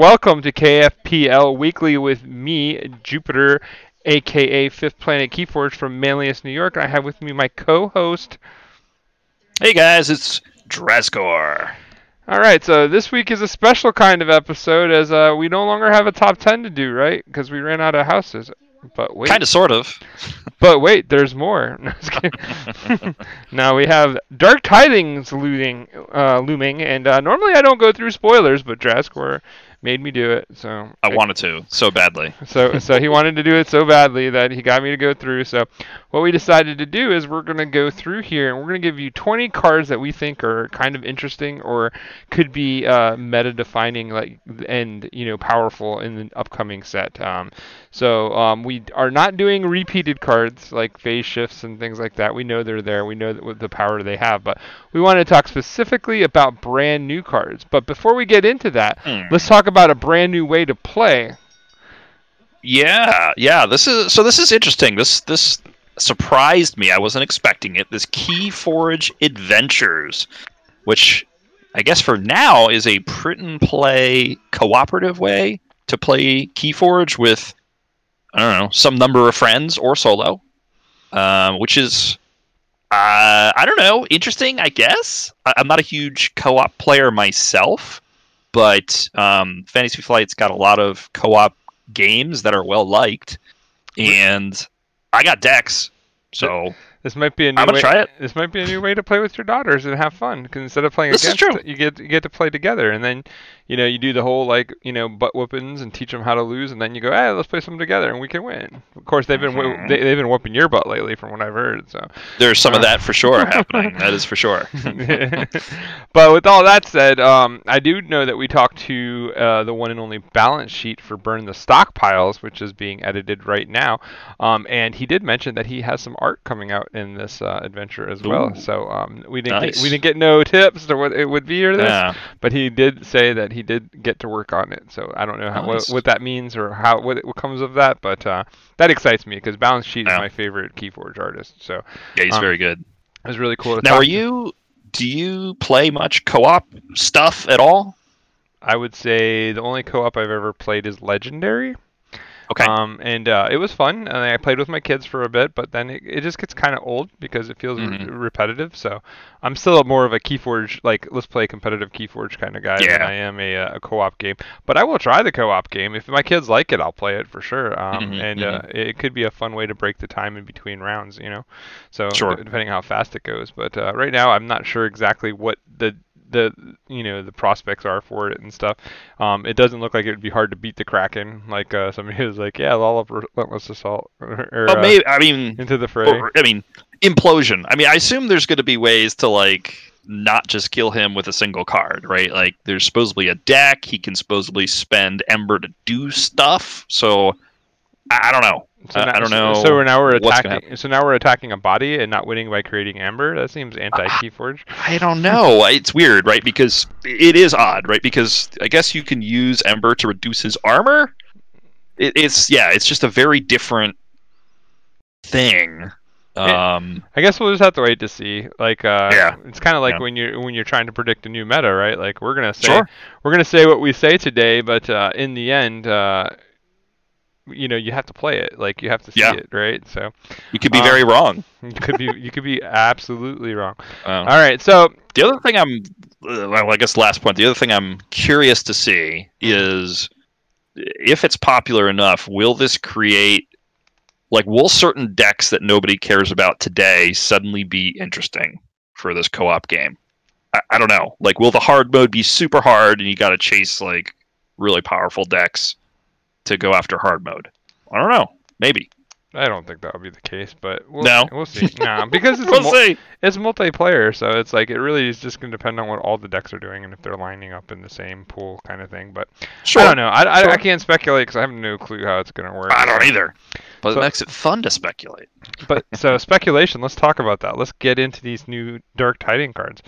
welcome to KFPL Weekly with me, Jupiter, aka Fifth Planet Keyforge from Manlius, New York. I have with me my co-host. Hey guys, it's Drescor. All right, so this week is a special kind of episode as uh, we no longer have a top ten to do, right? Because we ran out of houses. But wait. Kind of, sort of. But wait, there's more. No, just kidding. now we have Dark Tidings looming, uh, looming, and uh, normally I don't go through spoilers, but Draskor made me do it. So I wanted to so badly. So so he wanted to do it so badly that he got me to go through. So what we decided to do is we're gonna go through here and we're gonna give you 20 cards that we think are kind of interesting or could be uh, meta defining, like and you know powerful in the upcoming set. Um, so um, we are not doing repeated cards like phase shifts and things like that. We know they're there. We know the power they have, but we want to talk specifically about brand new cards. But before we get into that, Hmm. let's talk about a brand new way to play. Yeah, yeah. This is so. This is interesting. This this surprised me. I wasn't expecting it. This Keyforge Adventures, which I guess for now is a print and play cooperative way to play Keyforge with I don't know some number of friends or solo, um, which is uh, I don't know interesting. I guess I- I'm not a huge co-op player myself, but um, Fantasy Flight's got a lot of co-op games that are well liked, and I got decks, so This might be a new I'm gonna way. try it. This might be a new way to play with your daughters and have fun. Because instead of playing This is against, true. you get you get to play together, and then you know you do the whole like you know butt whoopings and teach them how to lose, and then you go, hey, let's play some together and we can win. Of course, they've been Mhm. they, they've been whooping your butt lately, from what I've heard. So. there's some of Uh. that for sure happening. That is for sure. but with all that said, um, I do know that we talked to uh, the one and only balance sheet for Burn the Stockpiles, which is being edited right now. Um, and he did mention that he has some art coming out in this uh, adventure as well. Ooh. So um, we didn't get, we didn't get no tips to what it would be or this, Yeah. but he did say that he did get to work on it. So I don't know how, what, Nice. what that means or how what, what comes of that, but uh, that excites me because balance sheet is my favorite Keyforge artist. So Yeah, he's Um, very good. it was really cool to Now, talk are to- you? Do you play much co-op stuff at all? I would say the only co-op I've ever played is Legendary. Okay. Um, and uh, it was fun, and I played with my kids for a bit, but then it, it just gets kind of old because it feels re- Mhm. repetitive. So I'm still more of a Keyforge, like let's play competitive Keyforge kind of guy than I am a, uh, a co-op game. But I will try the co-op game if my kids like it. I'll play it for sure. Um, Mhm, and Uh, it could be a fun way to break the time in between rounds, you know. So Sure. d- depending how fast it goes. But uh, right now, I'm not sure exactly what the the you know the prospects are for it and stuff. Um, it doesn't look like it would be hard to beat the Kraken. Like uh, somebody was like, yeah, all of Relentless Assault or, or, uh, maybe. I mean, into the fray. or, I mean, implosion. I mean, I assume there's going to be ways to like not just kill him with a single card, right? Like, there's supposedly a deck. He can supposedly spend Ember to do stuff. So, I, I don't know. I- now- I don't know So now we're attacking. So now we're attacking a body and not winning by creating amber. That seems anti-Keyforge. I don't know. It's weird, right? Because it is odd, right? Because I guess you can use Ember to reduce his armor. It, it's yeah, it's just a very different thing. Um, I guess we'll just have to wait to see. Like, uh, Yeah. it's kind of like Yeah. when you're when you're trying to predict a new meta, right? Like we're gonna say Sure. we're gonna say what we say today, but uh, in the end, uh, you know, you have to play it. Like you have to see Yeah. it, right? So you could be Um, very wrong. you could be you could be absolutely wrong. Um, All right, so The other thing I'm, well, I guess last point. The other thing I'm curious to see is if it's popular enough. Will this create, like, will certain decks that nobody cares about today suddenly be interesting for this co-op game? I, I don't know. Like, will the hard mode be super hard and you got to chase like really powerful decks to go after hard mode? I don't know. Maybe. I don't think that would be the case, but we'll, No? we'll see. nah, because it's We'll mul- see. it's multiplayer, so it's like it really is just gonna depend on what all the decks are doing and if they're lining up in the same pool kind of thing. But Sure. I don't know. I, I, I can't speculate because I have no clue how it's gonna work. I don't either. But So- it makes it fun to speculate. But so speculation. Let's talk about that. Let's get into these new Dark Tiding cards.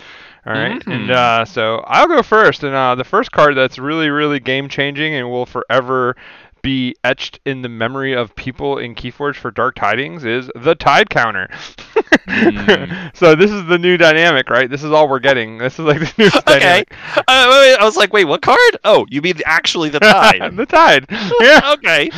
All right, and Mhm. uh, so I'll go first. And uh, the first card that's really, really game changing and will forever be etched in the memory of people in Keyforge for Dark Tidings is the Tide counter. Mm. so this is the new dynamic, right? This is all we're getting. This is like the new Okay. dynamic. Uh, I was like, wait, what card? Oh, you mean actually the tide? the Tide. Yeah. okay.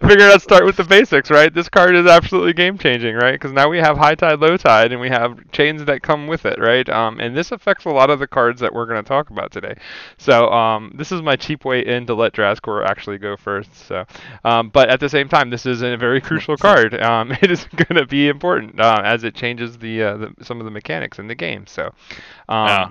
Figured I'd start with the basics, right? This card is absolutely game changing, right? Because now we have high tide, low tide, and we have chains that come with it, right? Um, and this affects a lot of the cards that we're going to talk about today. So um, this is my cheap way in to let Drascore actually go first. So, um, but at the same time, this is a very crucial card. Um, it is going to be important uh, as it changes the, uh, the some of the mechanics in the game. So, um, Yeah.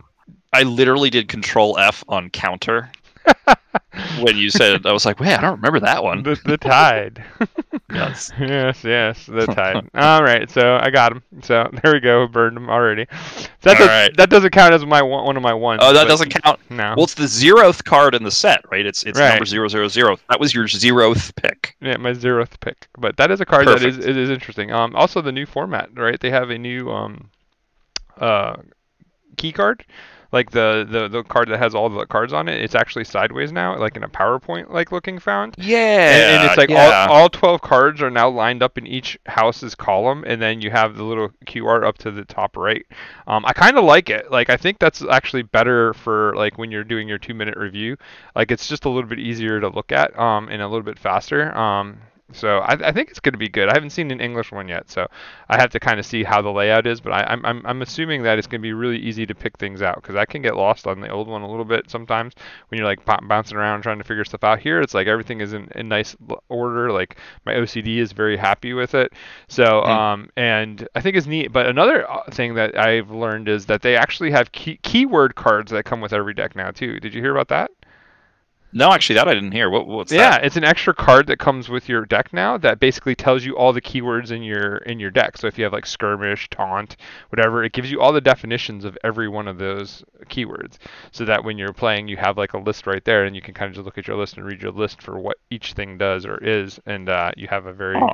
I literally did Control F on counter when you said it. I was like, wait, I don't remember that one. the, the tide. Yes. yes, yes, the tide. All right, so I got him. So there we go, burned him already. So that, All does, right. that doesn't count as my one, one of my ones. Oh, that doesn't count. No. Well, it's the zeroth card in the set, right? It's it's Right. number zero zero zero. That was your zeroth pick. Yeah, my zeroth pick. But that is a card that is it is interesting. Um, also the new format, right? They have a new um, uh, key card, like the, the the card that has all the cards on it. It's actually sideways now, like in a PowerPoint like looking found. Yeah. and, and it's like yeah. all, all 12 cards are now lined up in each house's column and then you have the little qr up to the top right um, i kind of like it like i think that's actually better for like when you're doing your two minute review like it's just a little bit easier to look at um, and a little bit faster um, so I, I think it's going to be good. I haven't seen an English one yet, so I have to kind of see how the layout is. But I, I'm, I'm I'm assuming that it's going to be really easy to pick things out because I can get lost on the old one a little bit sometimes when you're like bouncing around trying to figure stuff out. Here, it's like everything is in, in nice order. Like my OCD is very happy with it. So Hmm. um and I think it's neat. But another uh, thing that I've learned is that they actually have key, keyword cards that come with every deck now too. Did you hear about that? No, actually, that I didn't hear. What what's that? yeah, that? it's an extra card that comes with your deck now that basically tells you all the keywords in your in your deck. So if you have like skirmish, taunt, whatever, it gives you all the definitions of every one of those keywords. So that when you're playing, you have like a list right there, and you can kind of just look at your list and read your list for what each thing does or is, and uh, you have a very Huh.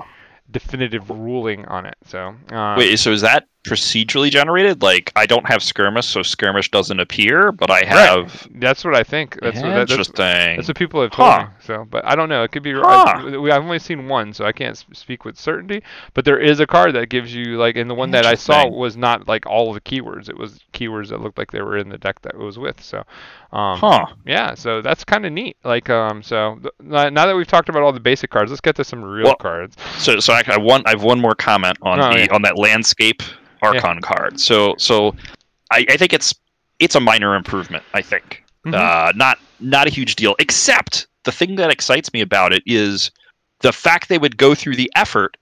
definitive ruling on it. So um, Wait, so is that procedurally generated? Like, I don't have skirmish, so skirmish doesn't appear, but I have. that's what I think. That's what, that, that's, Interesting. That's what people have told Huh. me. So, but I don't know. It could be. Huh. I, we- I've only seen one, so I can't speak with certainty. But there is a card that gives you like, and the one that I saw was not like all of the keywords. It was keywords that looked like they were in the deck that it was with. So, um, huh. yeah. So that's kind of neat. Like, um, so th- now now that we've talked about all the basic cards, let's get to some real Well, cards. So, so I, I want I have one more comment on Oh, the yeah. on that landscape Archon card. So, so I, I think it's it's a minor improvement. I think Mhm. uh, not not a huge deal. Except the thing that excites me about it is the fact they would go through the effort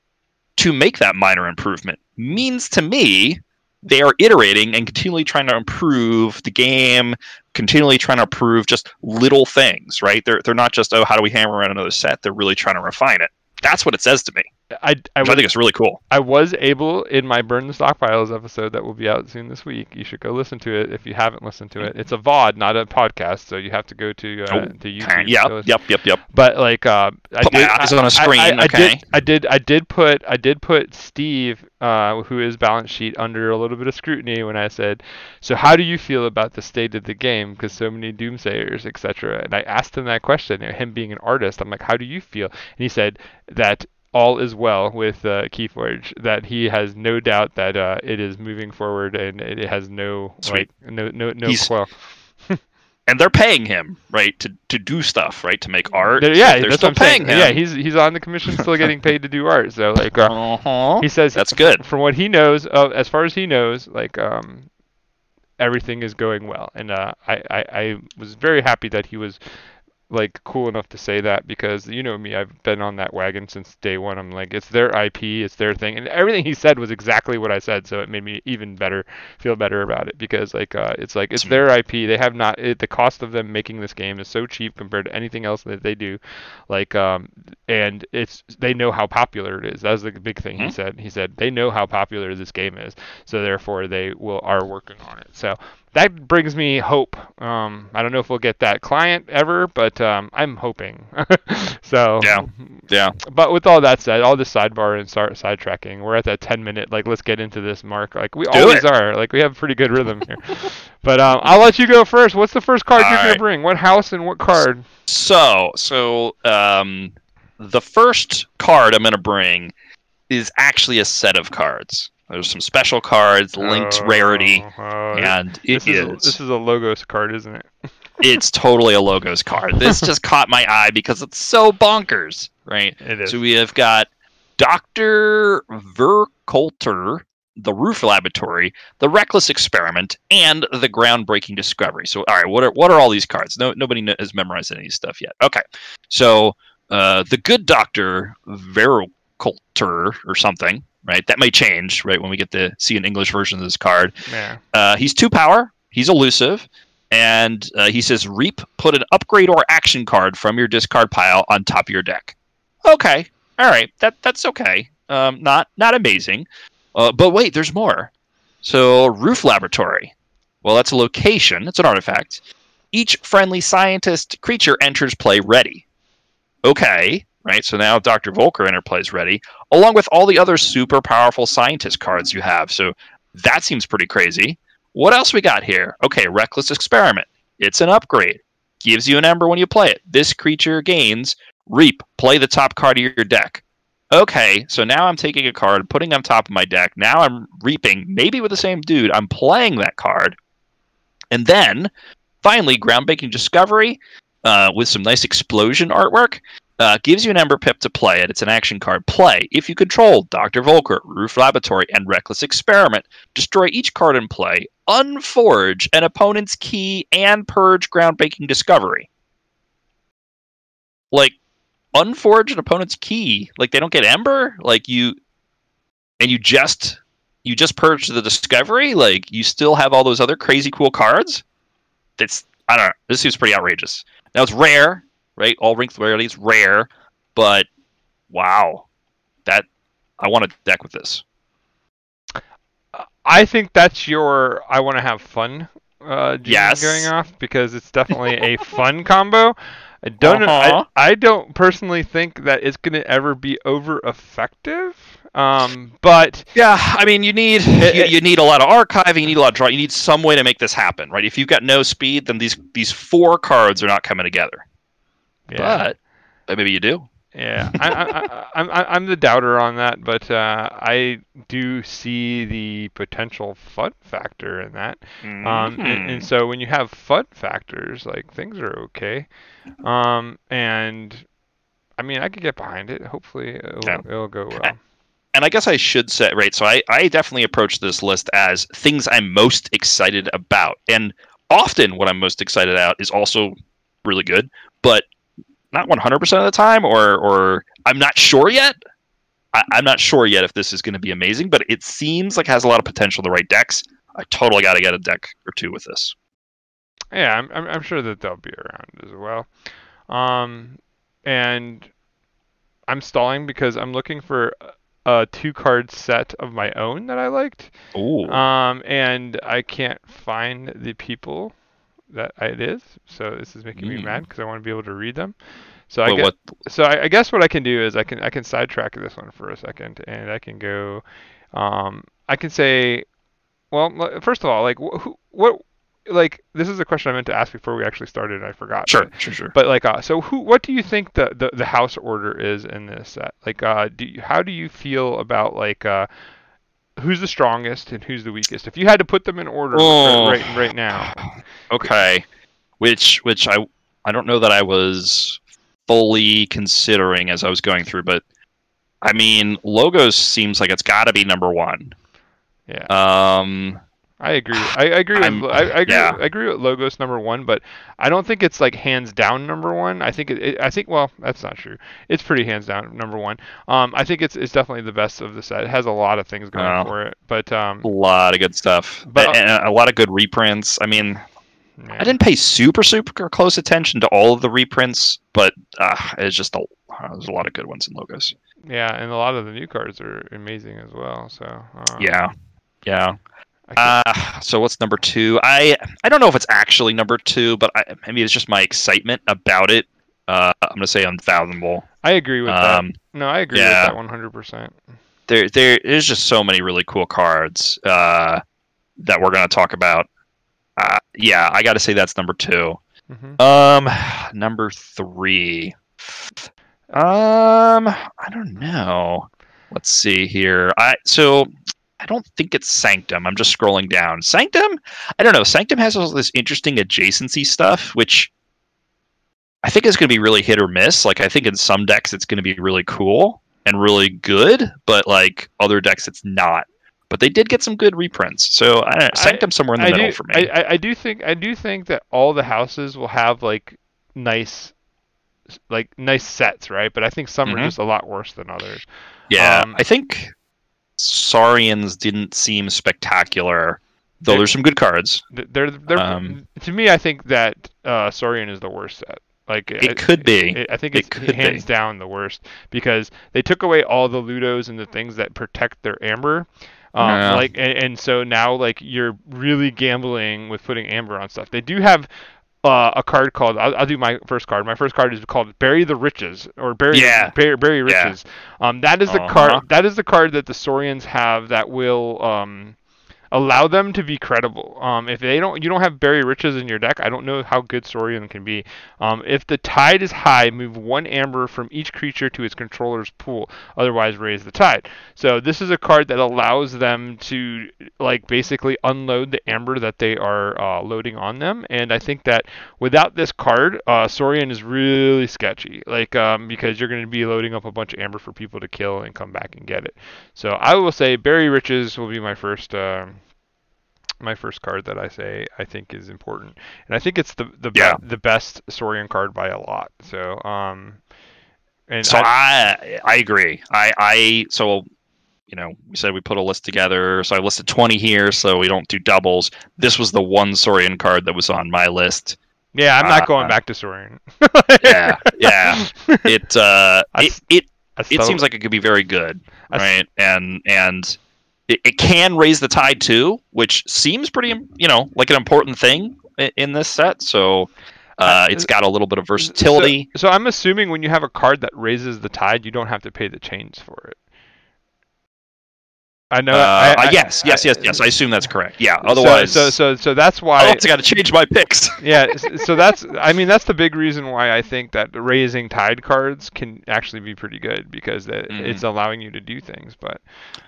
to make that minor improvement means to me they are iterating and continually trying to improve the game, continually trying to improve just little things, right? They're they're not just oh how do we hammer around another set? They're really trying to refine it. That's what it says to me. I, I, Which I think it's really cool. I was able in my burn the stockpiles episode that will be out soon this week. You should go listen to it if you haven't listened to it. It's a VOD, not a podcast, so you have to go to uh, Oh, to YouTube. Yeah, yep, yep, yep. But like, uh, I Put my did, eyes I- on a screen, I, I, okay. did, I did, I did put, I did put Steve, uh, who is balance sheet, under a little bit of scrutiny when I said, "So how do you feel about the state of the game? Because so many doomsayers, etc." And I asked him that question. Him being an artist, I'm like, "How do you feel?" And he said that all is well with uh, Keyforge. That he has no doubt that uh, it is moving forward and it has no Sweet. like no no no He's-. And they're paying him, right, to, to do stuff, right, to make art. They're- yeah, they're that's still what I'm saying. paying him. Yeah, he's he's on the commission, still getting paid to do art. So like, uh, uh-huh. he says That's good. from what he knows, uh, as far as he knows, like um, everything is going well, and uh, I, I I was very happy that he was like cool enough to say that because you know me, I've been on that wagon since day one. I'm like, it's their IP, it's their thing, and everything he said was exactly what I said, so it made me even better, feel better about it because like uh, it's like it's their IP. They have not it, the cost of them making this game is so cheap compared to anything else that they do, like um, and it's they know how popular it is. That's the big thing he Mhm. said. He said they know how popular this game is, so therefore they will are working on it. So that brings me hope. Um, I don't know if we'll get that client ever, but um, I'm hoping. so Yeah. Yeah. But with all that said, all this sidebar and start sidetracking, we're at that 10 minute. Like, let's get into this mark. Like we Do always it. are. Like we have pretty good rhythm here. but um, I'll let you go first. What's the first card you're gonna bring? What house and what card? So, so um, the first card I'm going to bring is actually a set of cards. There's some special cards, linked Oh, rarity, oh, and it this is, is. this is a logos card, isn't it? it's totally a logos card. This just caught my eye because it's so bonkers, right? It is. So we have got Dr. Verkolter, the Roof Laboratory, the Reckless Experiment, and the Groundbreaking Discovery. So, all right, what are what are all these cards? No, nobody has memorized any of these stuff yet. Okay, so uh, the Good Doctor Verkolter or something, right? That may change, right, when we get to see an English version of this card. yeah. Uh, he's two power. He's elusive, and uh, he says reap. Put an upgrade or action card from your discard pile on top of your deck. Okay, all right, that that's okay. Um, not not amazing, uh, but wait, there's more. So roof laboratory. Well, that's a location. It's an artifact. Each friendly scientist creature enters play ready. Okay, right. So now Dr. Volker enter plays ready, along with all the other super powerful scientist cards you have. So that seems pretty crazy. What else we got here? Okay, Reckless Experiment. It's an upgrade. Gives you an ember when you play it. This creature gains Reap. Play the top card of your deck. Okay, so now I'm taking a card, putting on top of my deck. Now I'm reaping, maybe with the same dude. I'm playing that card. And then, finally, Groundbreaking Discovery uh, with some nice explosion artwork. Uh, gives you an Ember Pip to play it. It's an action card. Play. If you control Dr. Volker, Roof Laboratory, and Reckless Experiment, destroy each card in play, unforge an opponent's key, and purge Groundbreaking Discovery. Like, unforge an opponent's key. Like, they don't get Ember? Like, you. And you just. You just purged the Discovery? Like, you still have all those other crazy cool cards? That's. I don't know. This seems pretty outrageous. Now, it's rare, right? All Ring rarity is rare, but wow, that I want a deck with this. I think that's your I want to have fun uh, Yes. going off because it's definitely a fun combo. I don't Uh-huh. I, I don't personally think that it's going to ever be over effective. Um, but Yeah, I mean, you need It- you, you need a lot of archiving, you need a lot of draw, you need some way to make this happen, right? If you've got no speed, then these these four cards are not coming together. Yeah, But but maybe you do. yeah, I, I, I, I'm I- I'm the doubter on that, but uh, I do see the potential fun factor in that. Um, and, and so when you have fun factors, like things are okay. Um, and I mean, I could get behind it. Hopefully, it'll, Yeah. it'll go well. and I guess I should say, right? So I, I definitely approach this list as things I'm most excited about. And often what I'm most excited about is also really good, but not 100% of the time, or, or I'm not sure yet. I, I'm not sure yet if this is going to be amazing, but it seems like it has a lot of potential in the right decks. I totally got to get a deck or two with this. Yeah, I'm, I'm I'm sure that they'll be around as well. Um, and I'm stalling because I'm looking for a two card set of my own that I liked. Ooh. Um, and I can't find the people that it is. So this is making me Mm. mad because I want to be able to read them. So I get, what? so I, I guess what I can do is I can I can sidetrack this one for a second, and I can go, um, I can say, well, first of all, like wh- who, what, like this is a question I meant to ask before we actually started, and I forgot. Sure, But, sure, sure. but like, uh, so who, what do you think the, the the house order is in this set? Like, uh, do you, how do you feel about like, uh, who's the strongest and who's the weakest? If you had to put them in order Oh. right right now. Okay, which which I I don't know that I was fully considering as I was going through, but I mean, logos seems like it's got to be number one. Yeah. Um, I agree. I, I agree. I'm- With, I, I agree. yeah. I agree with logos number one, but I don't think it's like hands down number one. I think it, it. I think well, that's not true. It's pretty hands down number one. Um, I think it's it's definitely the best of the set. It has a lot of things going Oh. for it, but um, a lot of good stuff, But, but and a lot of good reprints. I mean, yeah. I didn't pay super super close attention to all of the reprints, but uh, it's just a uh, there's a lot of good ones in logos. Yeah, and a lot of the new cards are amazing as well. So uh, Yeah, yeah. Uh, so what's number two? I I don't know if it's actually number two, but I, maybe it's just my excitement about it. Uh, I'm gonna say unfathomable. I agree with Um, that. No, I agree yeah. with that 100. percent there there is just so many really cool cards uh, that we're gonna talk about. Uh, yeah, I got to say that's number two. mm-hmm. Um, number three. Um, I don't know. Let's see here. I so I don't think it's Sanctum. I'm just scrolling down. Sanctum? I don't know. Sanctum has all this interesting adjacency stuff, which I think is going to be really hit or miss. Like I think in some decks it's going to be really cool and really good, but like other decks it's not. But they did get some good reprints, so I don't know, Sanctum somewhere in the I middle do, for me. I, I, do think I do think that all the houses will have like nice like nice sets, right? But I think some Mhm. are just a lot worse than others. yeah, um, I think Saurians didn't seem spectacular, though They- there's some good cards. They're they're Um, to me. I think that uh, Saurian is the worst set. Like It could be. it- I think It it's could hands be. down the worst because they took away all the Ludos and the things that protect their amber. Um, Yeah. Like and, and so now like you're really gambling with putting amber on stuff. They do have. Uh, a card called I'll, I'll do my first card. My first card is called Bury the Riches or Bury Yeah. Bury, Bury Yeah. Riches. Um, that is the Uh-huh. card. That is the card that the Saurians have that will um, allow them to be credible. Um, if they don't, you don't have Bury Riches in your deck. I don't know how good Saurian can be. Um, if the tide is high, move one amber from each creature to its controller's pool. Otherwise, raise the tide. So this is a card that allows them to like basically unload the amber that they are uh, loading on them. And I think that without this card, uh, Saurian is really sketchy. Like um, because you're going to be loading up a bunch of amber for people to kill and come back and get it. So I will say Bury Riches will be my first. um my first card that I say I think is important, and I think it's the the, be- Yeah. the best Saurian card by a lot. So um, and So I, I I agree. I I so you know we said we put a list together. So I listed twenty here, so we don't do doubles. This was the one Saurian card that was on my list. yeah, I'm not uh, going back to Saurian. Yeah, yeah. It uh I it it, it seems like it could be very good, I right? And and it, it can raise the tide too, which seems pretty you know like an important thing in, in this set. So. Uh, Uh, it's got a little bit of versatility. So, so I'm assuming when you have a card that raises the tide, you don't have to pay the chains for it. I know. Uh, I, I, yes, yes, yes, yes. I assume that's correct. Yeah. Otherwise, so so so that's why. I got to change my picks. yeah, so that's I mean that's the big reason why I think that raising tide cards can actually be pretty good because it, Mhm. it's allowing you to do things. But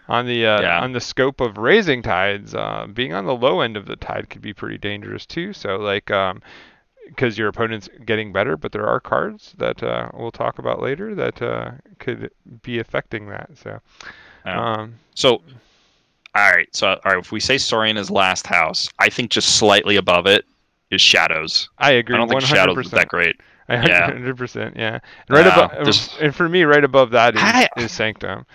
on the uh, Yeah. on the scope of raising tides, uh, being on the low end of the tide could be pretty dangerous too. So like um, because your opponent's getting better, but there are cards that uh, we'll talk about later that uh, could be affecting that. So Yeah. um, So, all right. So, all right. If we say Saurian is last house, I think just slightly above it is Shadows. I agree. I don't think 100%. Shadows is that great. Yeah. hundred percent, yeah. And right Yeah, above, there's- and for me, right above that is, I- is Sanctum.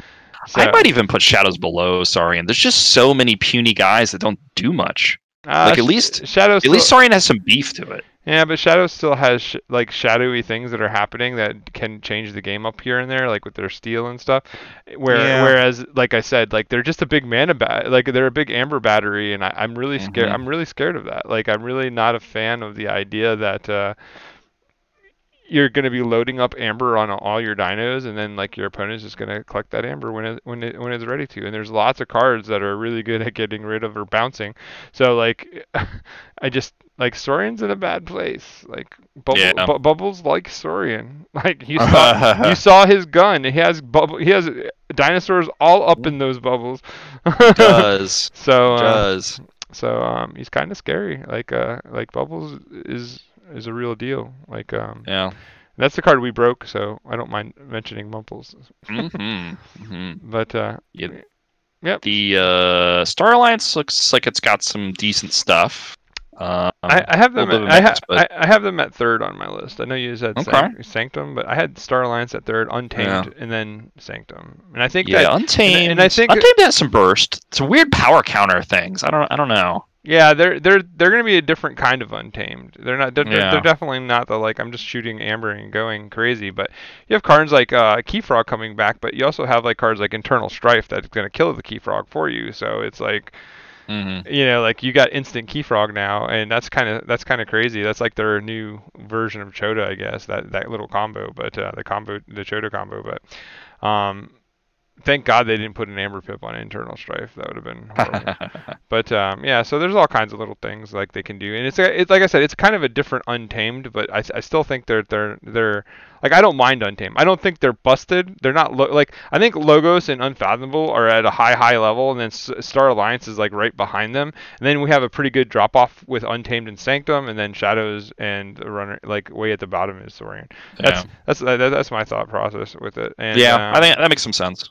I might even put Shadows below Saurian. There's just so many puny guys that don't do much. Uh, Like, at least- Shadow. At least still, Saurian has some beef to it. yeah, but Shadow still has sh- like shadowy things that are happening that can change the game up here and there, like with their steel and stuff. Where Yeah. whereas, like I said, like they're just a big mana bat, like they're a big amber battery, and I, I'm really scared. Mhm. I'm really scared of that. Like I'm really not a fan of the idea that. Uh, you're going to be loading up amber on all your dinos, and then like your opponent's just going to collect that amber when it when it when it's ready to. And there's lots of cards that are really good at getting rid of or bouncing. So like, I just like Saurian's in a bad place. Like Bubble, Yeah. Bu- Bubbles like Saurian. Like you saw you saw his gun. He has bubble. He has dinosaurs all up in those bubbles. Does so uh, does so um, he's kind of scary. Like uh, like Bubbles is is a real deal. Like um, yeah. that's the card we broke, so I don't mind mentioning Mumples. hmm hmm But uh, Yeah. Yep. The uh, Star Alliance looks like it's got some decent stuff. Um, I, I have them. At, I, ha- but- I, I have them at third on my list. I know you said Okay. Sanct- Sanctum, but I had Star Alliance at third, Untamed, and then Sanctum. And I think yeah, that Untamed. and I think- Untamed has some burst. Some weird power counter things. I don't. I don't know. Yeah, they're they're they're gonna be a different kind of Untamed. They're not. They're, Yeah. they're definitely not the like I'm just shooting amber and going crazy. But you have cards like uh, Keyfrog coming back, but you also have like cards like Internal Strife that's gonna kill the Keyfrog for you. So it's like hmm you know, like you got instant keyfrog now, and that's kind of that's kind of crazy. That's like their new version of Chota, I guess. That that little combo, but uh, the combo, the Chota combo, but um, thank God they didn't put an Amber Pip on Internal Strife. That would have been horrible. but um, yeah, so there's all kinds of little things like they can do, and it's it's like I said, it's kind of a different Untamed, but I, I still think they're they're they're like I don't mind Untamed. I don't think they're busted. They're not lo- like I think Logos and Unfathomable are at a high high level, and then S- Star Alliance is like right behind them, and then we have a pretty good drop off with Untamed and Sanctum, and then Shadows and the Runner like way at the bottom is Saurian. That's Yeah. that's that, that's my thought process with it. And, yeah, uh, I think that makes some sense.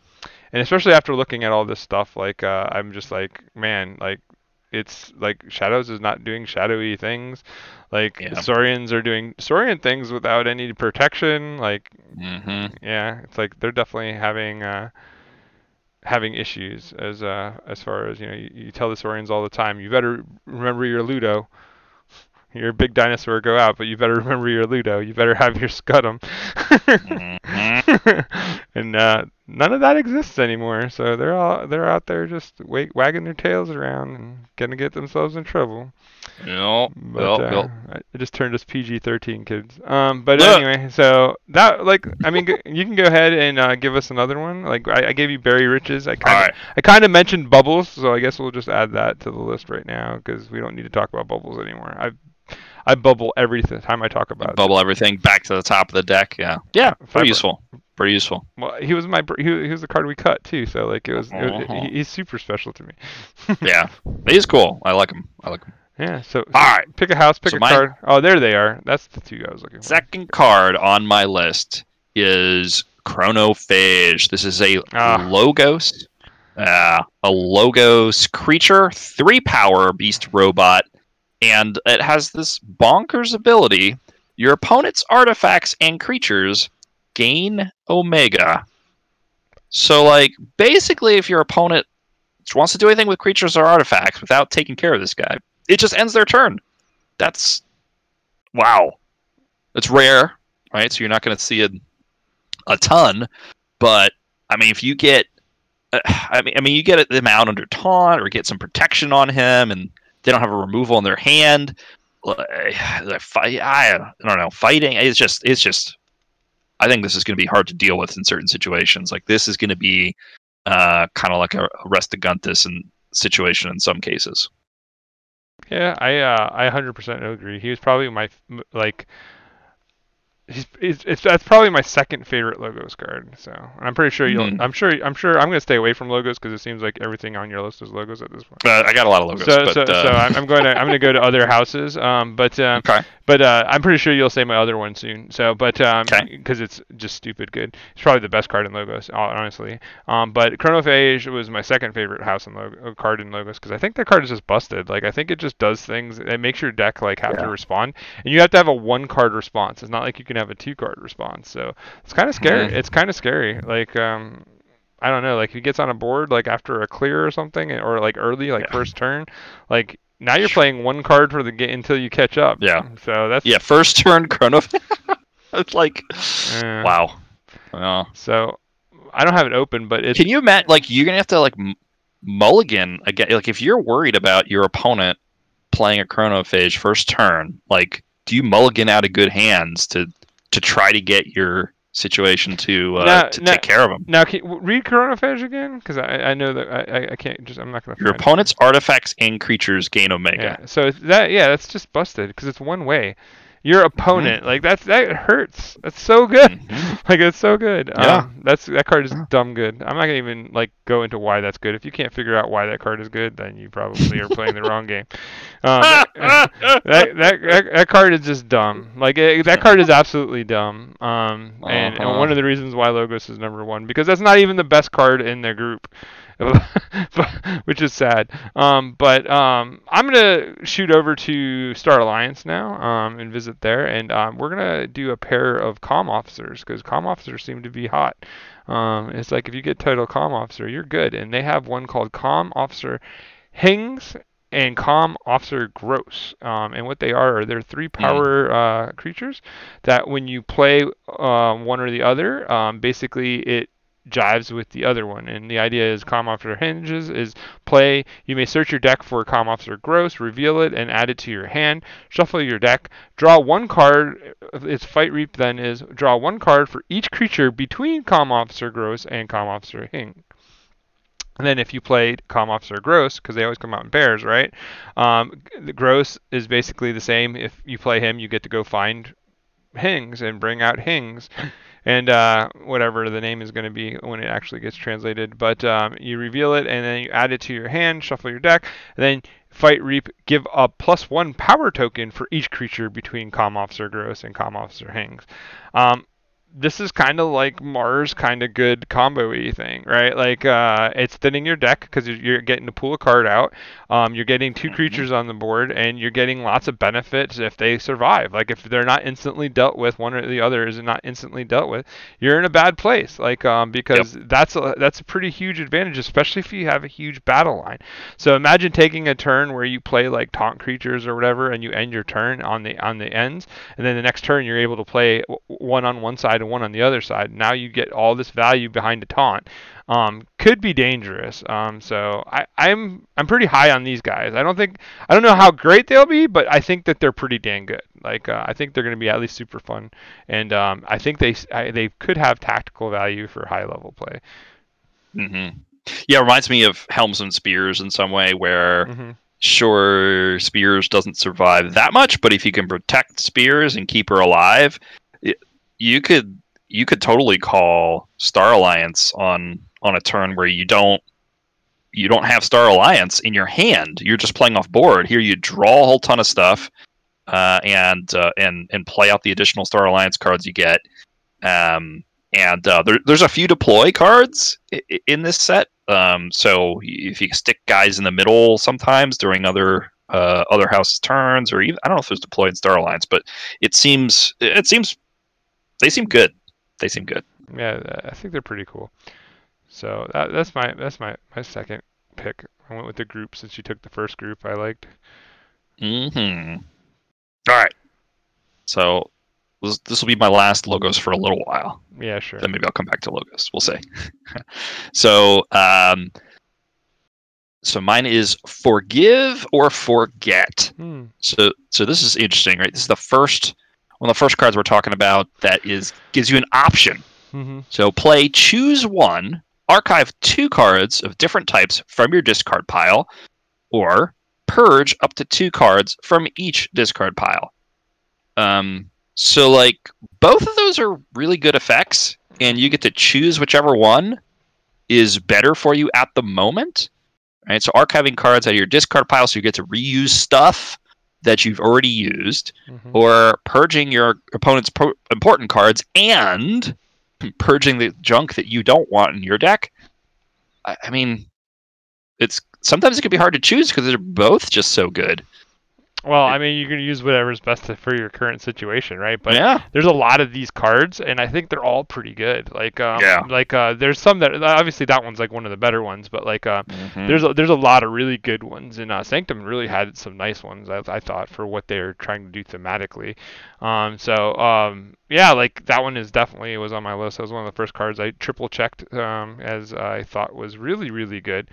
And especially after looking at all this stuff, like uh, I'm just like, man, like it's like Shadows is not doing shadowy things, like Yeah. Saurians are doing Saurian things without any protection. Like, hmm yeah, it's like they're definitely having uh, having issues as uh, as far as you know. You, you tell the Saurians all the time, you better remember your Ludo. You're big dinosaur, go out, but you better remember your Ludo. You better have your Scutum. and uh, none of that exists anymore. So they're all they're out there just wa- wagging their tails around and gonna get themselves in trouble. Yep, But yep, uh, yep. I- it just turned us PG-13 kids. Um, but Look. anyway, so that like I mean, you can go ahead and uh, give us another one. Like I, I gave you Bury Riches. I kind of Alright. I kind of mentioned Bubbles, so I guess we'll just add that to the list right now because we don't need to talk about Bubbles anymore. I I bubble every time I talk about it. Bubble everything back to the top of the deck. Yeah, yeah, Fiber. useful. Pretty useful. Well, he was my he, was- he was the card we cut too, so like it was, it was- Uh-huh. he- he's super special to me. Yeah, he's cool. I like him. I like him. yeah. So, so All right. pick a house, pick So a my- card. Oh, there they are. That's the two I was looking for. Second card on my list is Chronophage. This is a Ah. Logos, uh, a Logos creature, three power beast robot, and it has this bonkers ability. Your opponent's artifacts and creatures gain Omega. So, like, basically, if your opponent wants to do anything with creatures or artifacts without taking care of this guy, it just ends their turn. That's wow. It's rare, right? So you're not going to see a a ton, but I mean, if you get, uh, I mean, I mean, you get them out under taunt or get some protection on him, and they don't have a removal in their hand. The fight, I don't know, fighting. It's just, it's just. I think this is going to be hard to deal with in certain situations. Like this is going to be uh, kind of like a, a Restringuntus and situation in some cases. Yeah, I uh, I 100% agree. He was probably my like. He's, it's, it's that's probably my second favorite logos card. So and I'm pretty sure you'll. Hmm. I'm sure. I'm sure. I'm gonna stay away from logos because it seems like everything on your list is logos at this point. Uh, I got a lot of logos, so but so, uh, so I'm, I'm going to I'm going to go to other houses. Um, but um, okay. but uh, I'm pretty sure you'll say my other one soon. So but um, Okay. because it's just stupid good. It's probably the best card in logos, honestly. Um, but Chronophage was my second favorite house in logo card in logos because I think that card is just busted. Like I think it just does things. It makes your deck like have Yeah. to respond, and you have to have a one card response. It's not like you can have a two card response. So it's kind of scary. Mhm. It's kind of scary. Like um. I don't know, like if he gets on a board like after a clear or something, or like early, like Yeah. first turn, like now you're playing one card for the game until you catch up. Yeah. So that's Yeah, first turn chrono. it's like, Yeah. wow. So I don't have it open, but it's can you imagine? Like, you're gonna have to like mulligan again. Like, if you're worried about your opponent playing a chronophage first turn, like, do you mulligan out of good hands to to try to get your situation to uh, No, to no. take care of them. now. Can, w- read Chronophage again, because I, I know that I, I, can't just I'm not gonna. Your find it. opponent's artifacts and creatures gain Omega. Yeah. So that yeah, that's just busted because it's one way. Your Mm-hmm. opponent, like that's that hurts. That's so good. Mhm. like it's so good. Yeah. Um, that's that card is Yeah. dumb good. I'm not gonna even like go into why that's good. If you can't figure out why that card is good, then you probably are playing the wrong game. Um, that, that, that that card is just dumb. Like eh, that card is absolutely dumb. Um, and, and Uh-huh. one of the reasons why Logos is number one because that's not even the best card in their group. which is sad. Um, but um, I'm gonna shoot over to Star Alliance now um, and visit there, and um, we're gonna do a pair of comm officers because comm officers seem to be hot. Um, it's like if you get title comm officer, you're good, and they have one called comm officer Hings and comm officer Gross. Um, and what they are are they're three power uh, creatures that when you play um, one or the other, um, basically it jives with the other one. And the idea is Comm Officer Hinges is play. You may search your deck for Comm Officer Gross, reveal it, and add it to your hand. Shuffle your deck. Draw one card. Its Fight Reap then is draw one card for each creature between Comm Officer Gross and Comm Officer Hing. And then if you played Comm Officer Gross, because they always come out in pairs, right? Um, the Gross is basically the same. If you play him, you get to go find Hings and bring out Hings and uh, whatever the name is going to be when it actually gets translated. But um, you reveal it and then you add it to your hand, shuffle your deck, then fight reap, give a plus one power token for each creature between Comm Officer Gross and Comm Officer Hings. Um, this is kind of like Mars kind of good combo-y thing, right? Like uh, it's thinning your deck because you're getting to pull a card out. Um, you're getting 2 mm-hmm. creatures on the board, and you're getting lots of benefits if they survive. Like if they're not instantly dealt with, one or the other is not instantly dealt with, you're in a bad place. Like um, because yep. that's a, that's a pretty huge advantage, especially if you have a huge battle line. So imagine taking a turn where you play like taunt creatures or whatever, and you end your turn on the on the ends, and then the next turn you're able to play one on one side side and one on the other side. Now you get all this value behind a taunt. Um, could be dangerous. Um, so I, I'm I'm pretty high on these guys. I don't think I don't know how great they'll be, but I think that they're pretty dang good. Like uh, I think they're going to be at least super fun, and um, I think they I, they could have tactical value for high level play. Mm-hmm. Yeah, it reminds me of Helmsman Spears in some way, where mm-hmm. sure Spears doesn't survive that much, but if you can protect Spears and keep her alive, you could you could totally call Star Alliance on on a turn where you don't you don't have Star Alliance in your hand. You're just playing off board. Here you draw a whole ton of stuff, uh, and uh, and and play out the additional Star Alliance cards you get. Um, and uh, there, there's a few deploy cards in this set. Um, so if you stick guys in the middle sometimes during other uh, other houses turns, or even I don't know if there's deployed Star Alliance, but it seems it seems they seem good. They seem good. Yeah, I think they're pretty cool. So that, that's my that's my my second pick. I went with the group since you took the first group. I liked. Hmm. All right. So this, this will be my last logos for a little while. Yeah, sure. Then maybe I'll come back to logos. We'll see. so um, so mine is forgive or forget. Hmm. So so this is interesting, right? This is the first one of the first cards we're talking about that is gives you an option. Mm-hmm. So play choose one, archive two cards of different types from your discard pile, or purge up to two cards from each discard pile. Um, so like both of those are really good effects, and you get to choose whichever one is better for you at the moment. Right, so archiving cards out of your discard pile, so you get to reuse stuff that you've already used, mm-hmm. or purging your opponent's pro- important cards and purging the junk that you don't want in your deck. I, I mean, it's sometimes it can be hard to choose because they're both just so good. Well, I mean, you can use whatever's best for your current situation, right? But yeah. there's a lot of these cards, and I think they're all pretty good. Like, um, yeah. like uh, there's some that obviously that one's like one of the better ones, but like uh, mm-hmm. there's a, there's a lot of really good ones, and uh, Sanctum really had some nice ones. I, I thought for what they're trying to do thematically. Um, so um, yeah, like that one is definitely was on my list. That was one of the first cards I triple checked um, as I thought was really really good.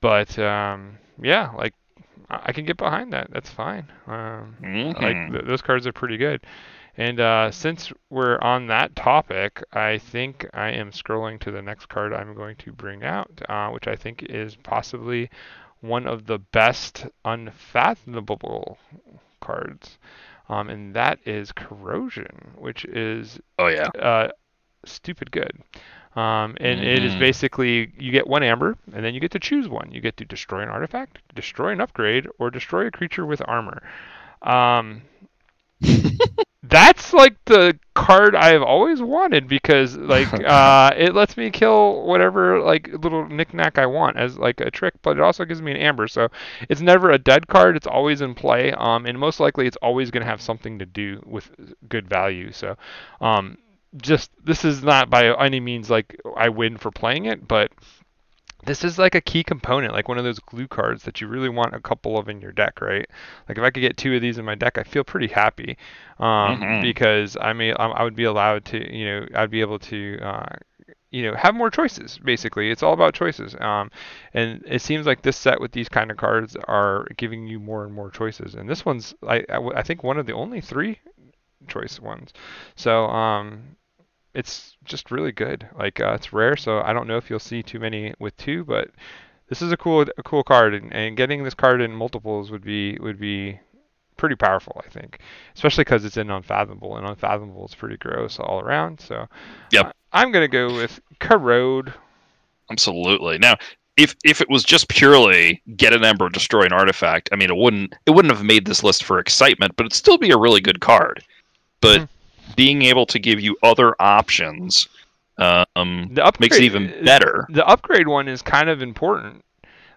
But um, yeah, like I can get behind that. That's fine. Um, mm-hmm. Like th- those cards are pretty good. And uh, since we're on that topic, I think I am scrolling to the next card I'm going to bring out, uh, which I think is possibly one of the best unfathomable cards. Um, and that is Corrosion, which is oh yeah, uh, stupid good. Um, and mm-hmm. it is mm-hmm. basically you get one amber, and then you get to choose one. You get to destroy an artifact, destroy an upgrade, or destroy a creature with armor. Um, that's like the card I've always wanted because like uh, it lets me kill whatever like little knickknack I want as like a trick, but it also gives me an amber. So it's never a dead card. It's always in play. Um, and most likely it's always going to have something to do with good value. So um, just this is not by any means like I win for playing it, but this is like a key component, like one of those glue cards that you really want a couple of in your deck, right? Like if I could get two of these in my deck, I feel pretty happy um, mm-hmm. because I may I would be allowed to, you know, I'd be able to uh, you know have more choices. Basically, it's all about choices. Um, and it seems like this set with these kind of cards are giving you more and more choices. And this one's I I think one of the only three choice ones. So um, it's just really good. Like uh, it's rare, so I don't know if you'll see too many with two, but this is a cool a cool card, and, and getting this card in multiples would be would be pretty powerful, I think, especially because it's in Unfathomable, and Unfathomable is pretty gross all around. So, yep, uh, I'm gonna go with Corrode. Absolutely. Now, if if it was just purely get an ember, destroy an artifact, I mean, it wouldn't it wouldn't have made this list for excitement, but it'd still be a really good card. But mm-hmm. Being able to give you other options um, the upgrade, makes it even better. The upgrade one is kind of important.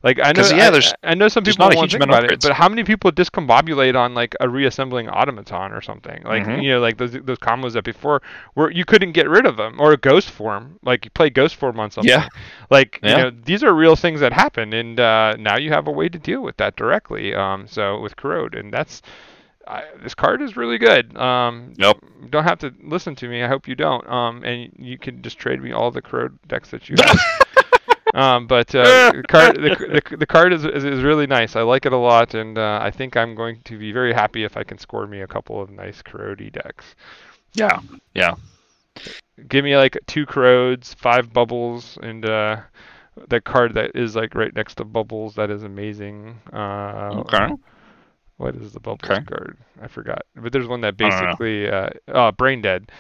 Like I know, yeah, there's, I, I know some people won't think about it, but how many people discombobulate on like a reassembling automaton or something? Like mm-hmm. you know, like those those combos that before where you couldn't get rid of them, or a ghost form, like you play ghost form on something. Yeah. Like yeah. you know, these are real things that happen, and uh, now you have a way to deal with that directly. Um, so with corrode, and that's I, this card is really good. Um, nope. Don't have to listen to me. I hope you don't. Um, and you can just trade me all the corrode decks that you have. um, but uh, the card, the, the, the card is, is, is really nice. I like it a lot, and uh, I think I'm going to be very happy if I can score me a couple of nice corrode decks. Yeah. Yeah. Give me like two corrodes, five bubbles, and uh, that card that is like right next to bubbles. That is amazing. Uh, okay. What is the bubbles okay. card? I forgot. But there's one that basically, uh, oh, brain dead,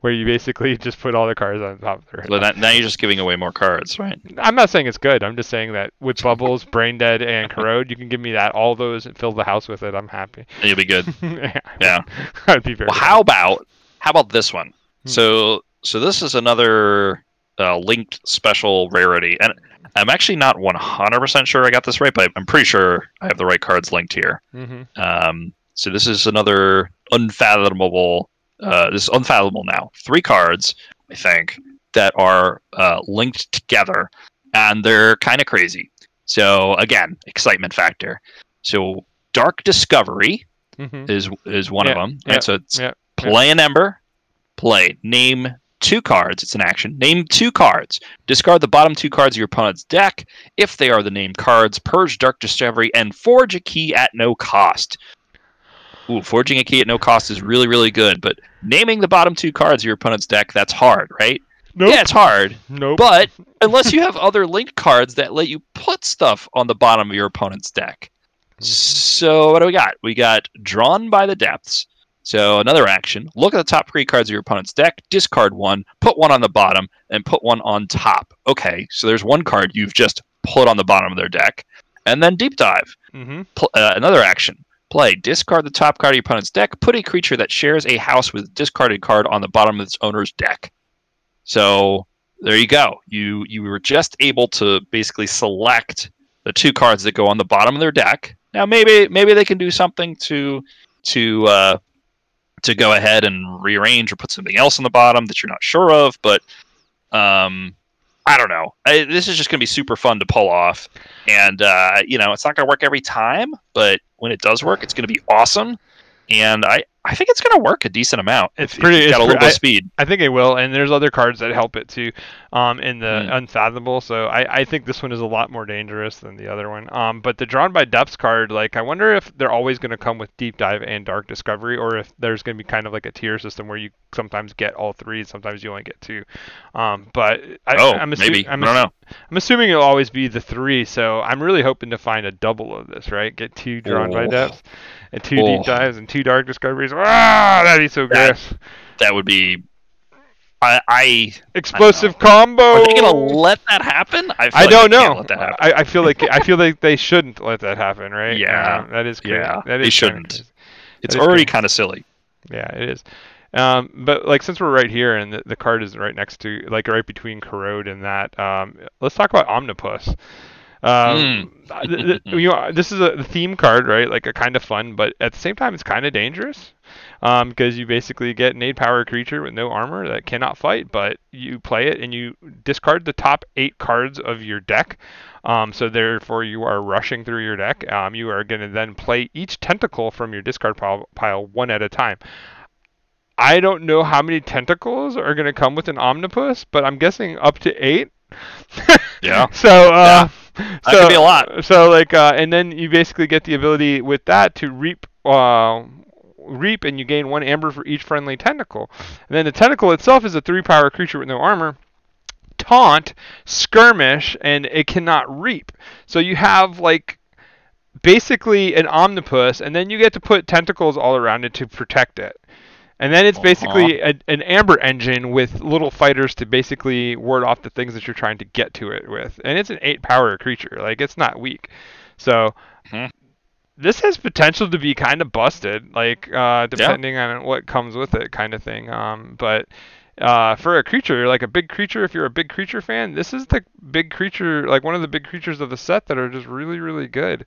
where you basically just put all the cards on top of their head. So that, now you're just giving away more cards, right? I'm not saying it's good. I'm just saying that with bubbles, brain dead, and corrode, you can give me that, all those, and fill the house with it. I'm happy. And you'll be good. yeah. yeah. I'd be very. Well, how about how about this one? Hmm. So so this is another uh, linked special rarity, and I'm actually not 100% sure I got this right, but I'm pretty sure I have the right cards linked here. Mm-hmm. Um, so this is another unfathomable. Uh, this is unfathomable now. Three cards, I think, that are uh, linked together, and they're kind of crazy. So again, excitement factor. So Dark Discovery mm-hmm. is is one of them. Right? so it's play an ember, play name two cards. It's an action. Name two cards. Discard the bottom two cards of your opponent's deck. If they are the named cards, purge Dark Discovery and forge a key at no cost. Ooh, forging a key at no cost is really, really good, but naming the bottom two cards of your opponent's deck, that's hard, right? Nope. Yeah, it's hard. Nope. But unless you have other linked cards that let you put stuff on the bottom of your opponent's deck. Mm-hmm. So what do we got? We got Drawn by the Depths. So another action, look at the top three cards of your opponent's deck, discard one, put one on the bottom, and put one on top. Okay, so there's one card you've just put on the bottom of their deck. And then deep dive. Mm-hmm. Pl- uh, another action, play, discard the top card of your opponent's deck, put a creature that shares a house with a discarded card on the bottom of its owner's deck. So there you go. You you were just able to basically select the two cards that go on the bottom of their deck. Now maybe maybe they can do something to to uh, to go ahead and rearrange or put something else on the bottom that you're not sure of. But um, I don't know. I, this is just going to be super fun to pull off, and uh, you know, it's not going to work every time, but when it does work, it's going to be awesome. And I, I think it's going to work a decent amount. It's if, pretty. If got a little bit of speed. I think it will, and there's other cards that help it too, um, in the mm. unfathomable. So I, I think this one is a lot more dangerous than the other one. Um, but the drawn by depths card, like I wonder if they're always going to come with deep dive and dark discovery, or if there's going to be kind of like a tier system where you sometimes get all three, sometimes you only get two. Um, but I, oh, I'm assu- maybe I'm I don't know. I'm assuming it'll always be the three. So I'm really hoping to find a double of this, right? Get two drawn oh. by depths and two oh. deep dives and two dark discoveries. Ah, that'd be so that, gross. That would be. I, I explosive I combo. Are they gonna let that happen? I, I like don't know. Let that I, I, feel like I feel like they shouldn't let that happen, right? Yeah, um, that is crazy. Yeah, that is they shouldn't. It's already kind of silly. Yeah, it is. Um, but like since we're right here and the, the card is right next to like right between corrode and that, um, let's talk about omnipus. Um, mm. you know, this is a theme card, right? Like a kind of fun, but at the same time, it's kind of dangerous um, because you basically get an eight power creature with no armor that cannot fight, but you play it and you discard the top eight cards of your deck. Um, so therefore, you are rushing through your deck. Um, you are going to then play each tentacle from your discard pile, pile one at a time. I don't know how many tentacles are going to come with an omnipus, but I'm guessing up to eight. Yeah. so, uh, That so, could be a lot. So, like, uh, and then you basically get the ability with that to reap, uh, reap, and you gain one amber for each friendly tentacle. And then the tentacle itself is a three-power creature with no armor, taunt, skirmish, and it cannot reap. So you have like basically an omnipus, and then you get to put tentacles all around it to protect it. And then it's basically a, an amber engine with little fighters to basically ward off the things that you're trying to get to it with. And it's an eight power creature, like it's not weak. So Mhm. this has potential to be kind of busted, like uh, depending on what comes with it, kind of thing. Um, but uh, for a creature, like a big creature, if you're a big creature fan, this is the big creature, like one of the big creatures of the set that are just really, really good.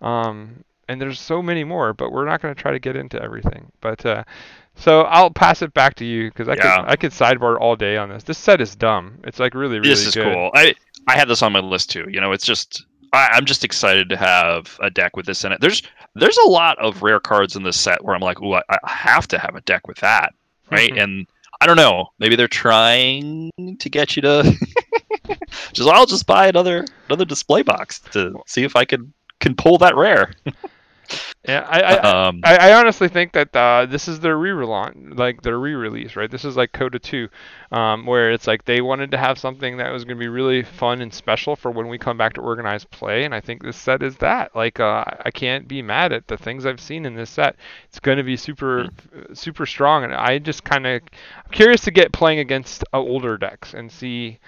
Um, and there's so many more, but we're not going to try to get into everything. But uh, so I'll pass it back to you because I Yeah. could I could sidebar all day on this. This set is dumb. It's like really, really this is good. cool. I I had this on my list too. You know, it's just I, I'm just excited to have a deck with this in it. There's there's a lot of rare cards in this set where I'm like, ooh, I, I have to have a deck with that, right? Mhm. And I don't know, maybe they're trying to get you to just I'll just buy another another display box to see if I can can pull that rare. Yeah, I, I, um, I, I honestly think that uh, this is their re-relaunch, like their re-release, right? This is like Coda 2, um, where it's like they wanted to have something that was going to be really fun and special for when we come back to organized play, and I think this set is that. Like, uh, I can't be mad at the things I've seen in this set. It's going to be super, super strong, and I just kind of I'm curious to get playing against uh, older decks and see.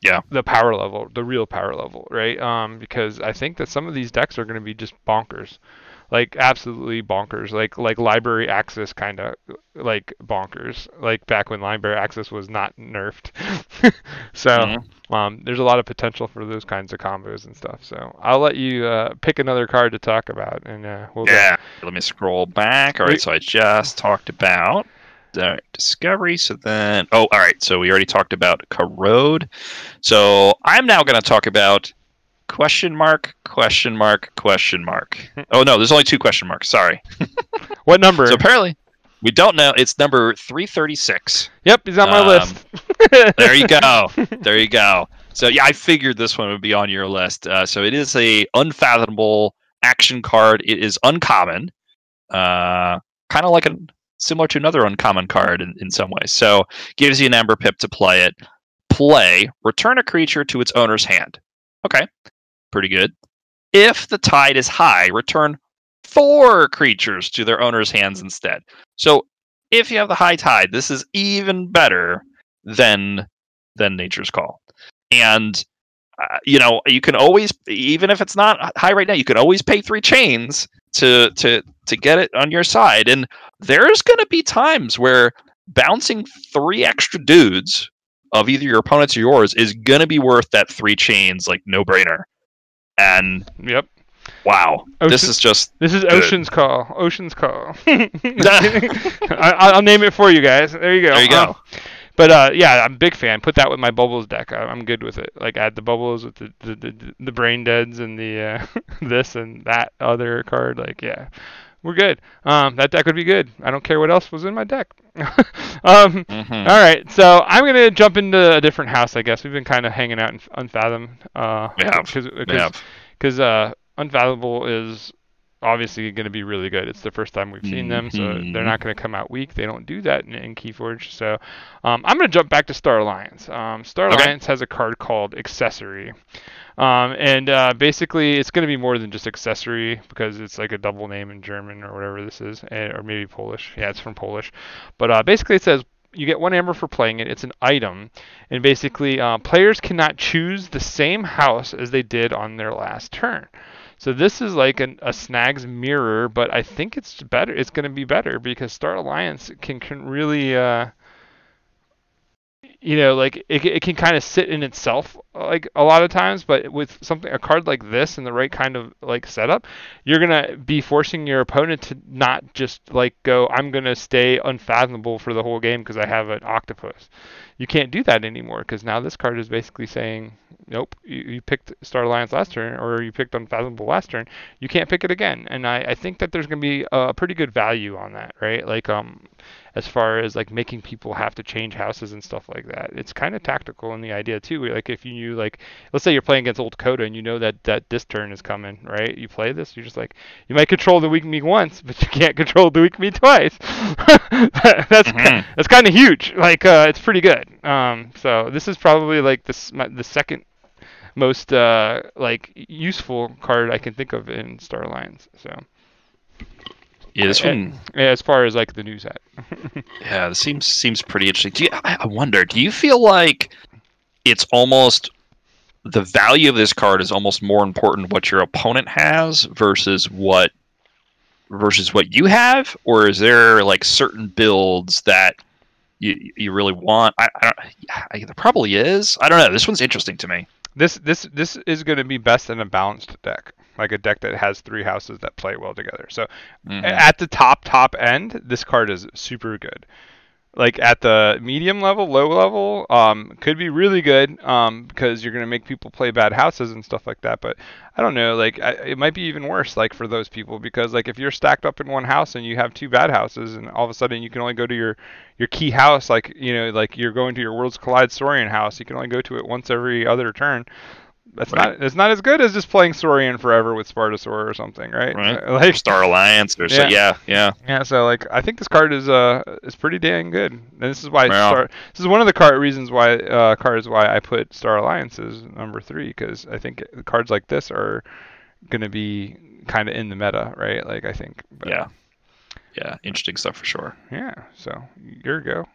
Yeah. The power level, the real power level, right? Um, because I think that some of these decks are going to be just bonkers like absolutely bonkers like like library access kind of like bonkers like back when library access was not nerfed so Mhm. um, there's a lot of potential for those kinds of combos and stuff so i'll let you uh, pick another card to talk about and uh, we'll go. Yeah. Let me scroll back. All right. Wait. So I just talked about discovery. So then, oh, all right. So we already talked about corrode. So I'm now going to talk about question mark, question mark, question mark. Oh no, there's only two question marks. Sorry. what number So apparently, we don't know. It's number 336. yep he's on my um, list There you go. there you go. So yeah, I figured this one would be on your list. Uh, so it is a unfathomable action card. It is uncommon, uh, kind of like a similar to another uncommon card in, in some ways. So gives you an amber Pip to play it. Play. Return a creature to its owner's hand. Okay, pretty good. If the tide is high, return four creatures to their owner's hands instead. So if you have the high tide, this is even better than than Nature's Call. And uh, you know, you can always, even if it's not high right now, you can always pay three chains to to to get it on your side. And there's going to be times where bouncing three extra dudes of either your opponent's or yours is going to be worth that three chains, like no brainer. And yep wow, this is just this is Good. ocean's call ocean's call I, i'll name it for you guys there you go there you go. Um, But uh, yeah, I'm a big fan. Put that with my bubbles deck. I, I'm good with it. Like add the bubbles with the the, the, the brain deads and the uh, this and that other card. Like yeah, we're good. Um, that deck would be good. I don't care what else was in my deck. um, Mhm. all right, so I'm gonna jump into a different house. I guess we've been kind of hanging out in Unfathom. Uh, We have. Cause, We cause, have. 'cause, uh, Unfathomable is obviously going to be really good. It's the first time we've seen them, so Mhm. they're not going to come out weak. They don't do that in, in Keyforge. So um, I'm going to jump back to Star Alliance. Um, Star Okay. Alliance has a card called Accessory. Um, and uh, basically, it's going to be more than just accessory because it's like a double name in German or whatever this is, eh, or maybe Polish. Yeah, it's from Polish. But uh, basically, it says you get one amber for playing it. It's an item, and basically, uh, players cannot choose the same house as they did on their last turn. So this is like an, a Snags mirror, but I think it's better. It's going to be better because Star Alliance can can really, uh, you know, like it, it can kind of sit in itself like a lot of times. But with something a card like this and the right kind of like setup, you're gonna be forcing your opponent to not just like go. I'm gonna stay unfathomable for the whole game because I have an octopus. you can't do that anymore because now this card is basically saying, nope, you, you picked Star Alliance last turn or you picked Unfathomable last turn, you can't pick it again. And I, I think that there's to be a pretty good value on that, right? Like um, as far as like making people have to change houses and stuff like that. It's kind of tactical in the idea too. Like if you knew like let's say you're playing against old Coda and you know that that this turn is coming, right? You play this, you're just like you might control the weak me once, but you can't control the weak me twice. that's Mhm. that's kind of huge. Like uh, it's pretty good. Um, so this is probably like the the second most uh like useful card I can think of in Star Alliance. So Yeah, this one. as far as like the news at. Yeah, this seems seems pretty interesting. Do you, I I wonder, do you feel like it's almost the value of this card is almost more important what your opponent has versus what versus what you have, or is there like certain builds that you you really want? I, I don't. I, there probably is. I don't know. This one's interesting to me. This this this is going to be best in a balanced deck, like a deck that has three houses that play well together. So Mhm. at the top top end, this card is super good. Like at the medium level, low level, um, could be really good um, because you're gonna make people play bad houses and stuff like that. But I don't know, like I, it might be even worse, like for those people because like if you're stacked up in one house and you have two bad houses, and all of a sudden you can only go to your your key house, like you know, like you're going to your Worlds Collide Saurian house, you can only go to it once every other turn. That's Right. not it's not as good as just playing Saurian forever with Spartasaur or something, right? Right. Like Star Alliance or so, Yeah. yeah, yeah. yeah, so like I think this card is uh is pretty dang good. And this is why. Star this is one of the card reasons why uh cards why I put Star Alliance as number 3 cuz I think cards like this are going to be kind of in the meta, right? Like I think but, Yeah. Yeah, interesting stuff for sure. Yeah, so here we go.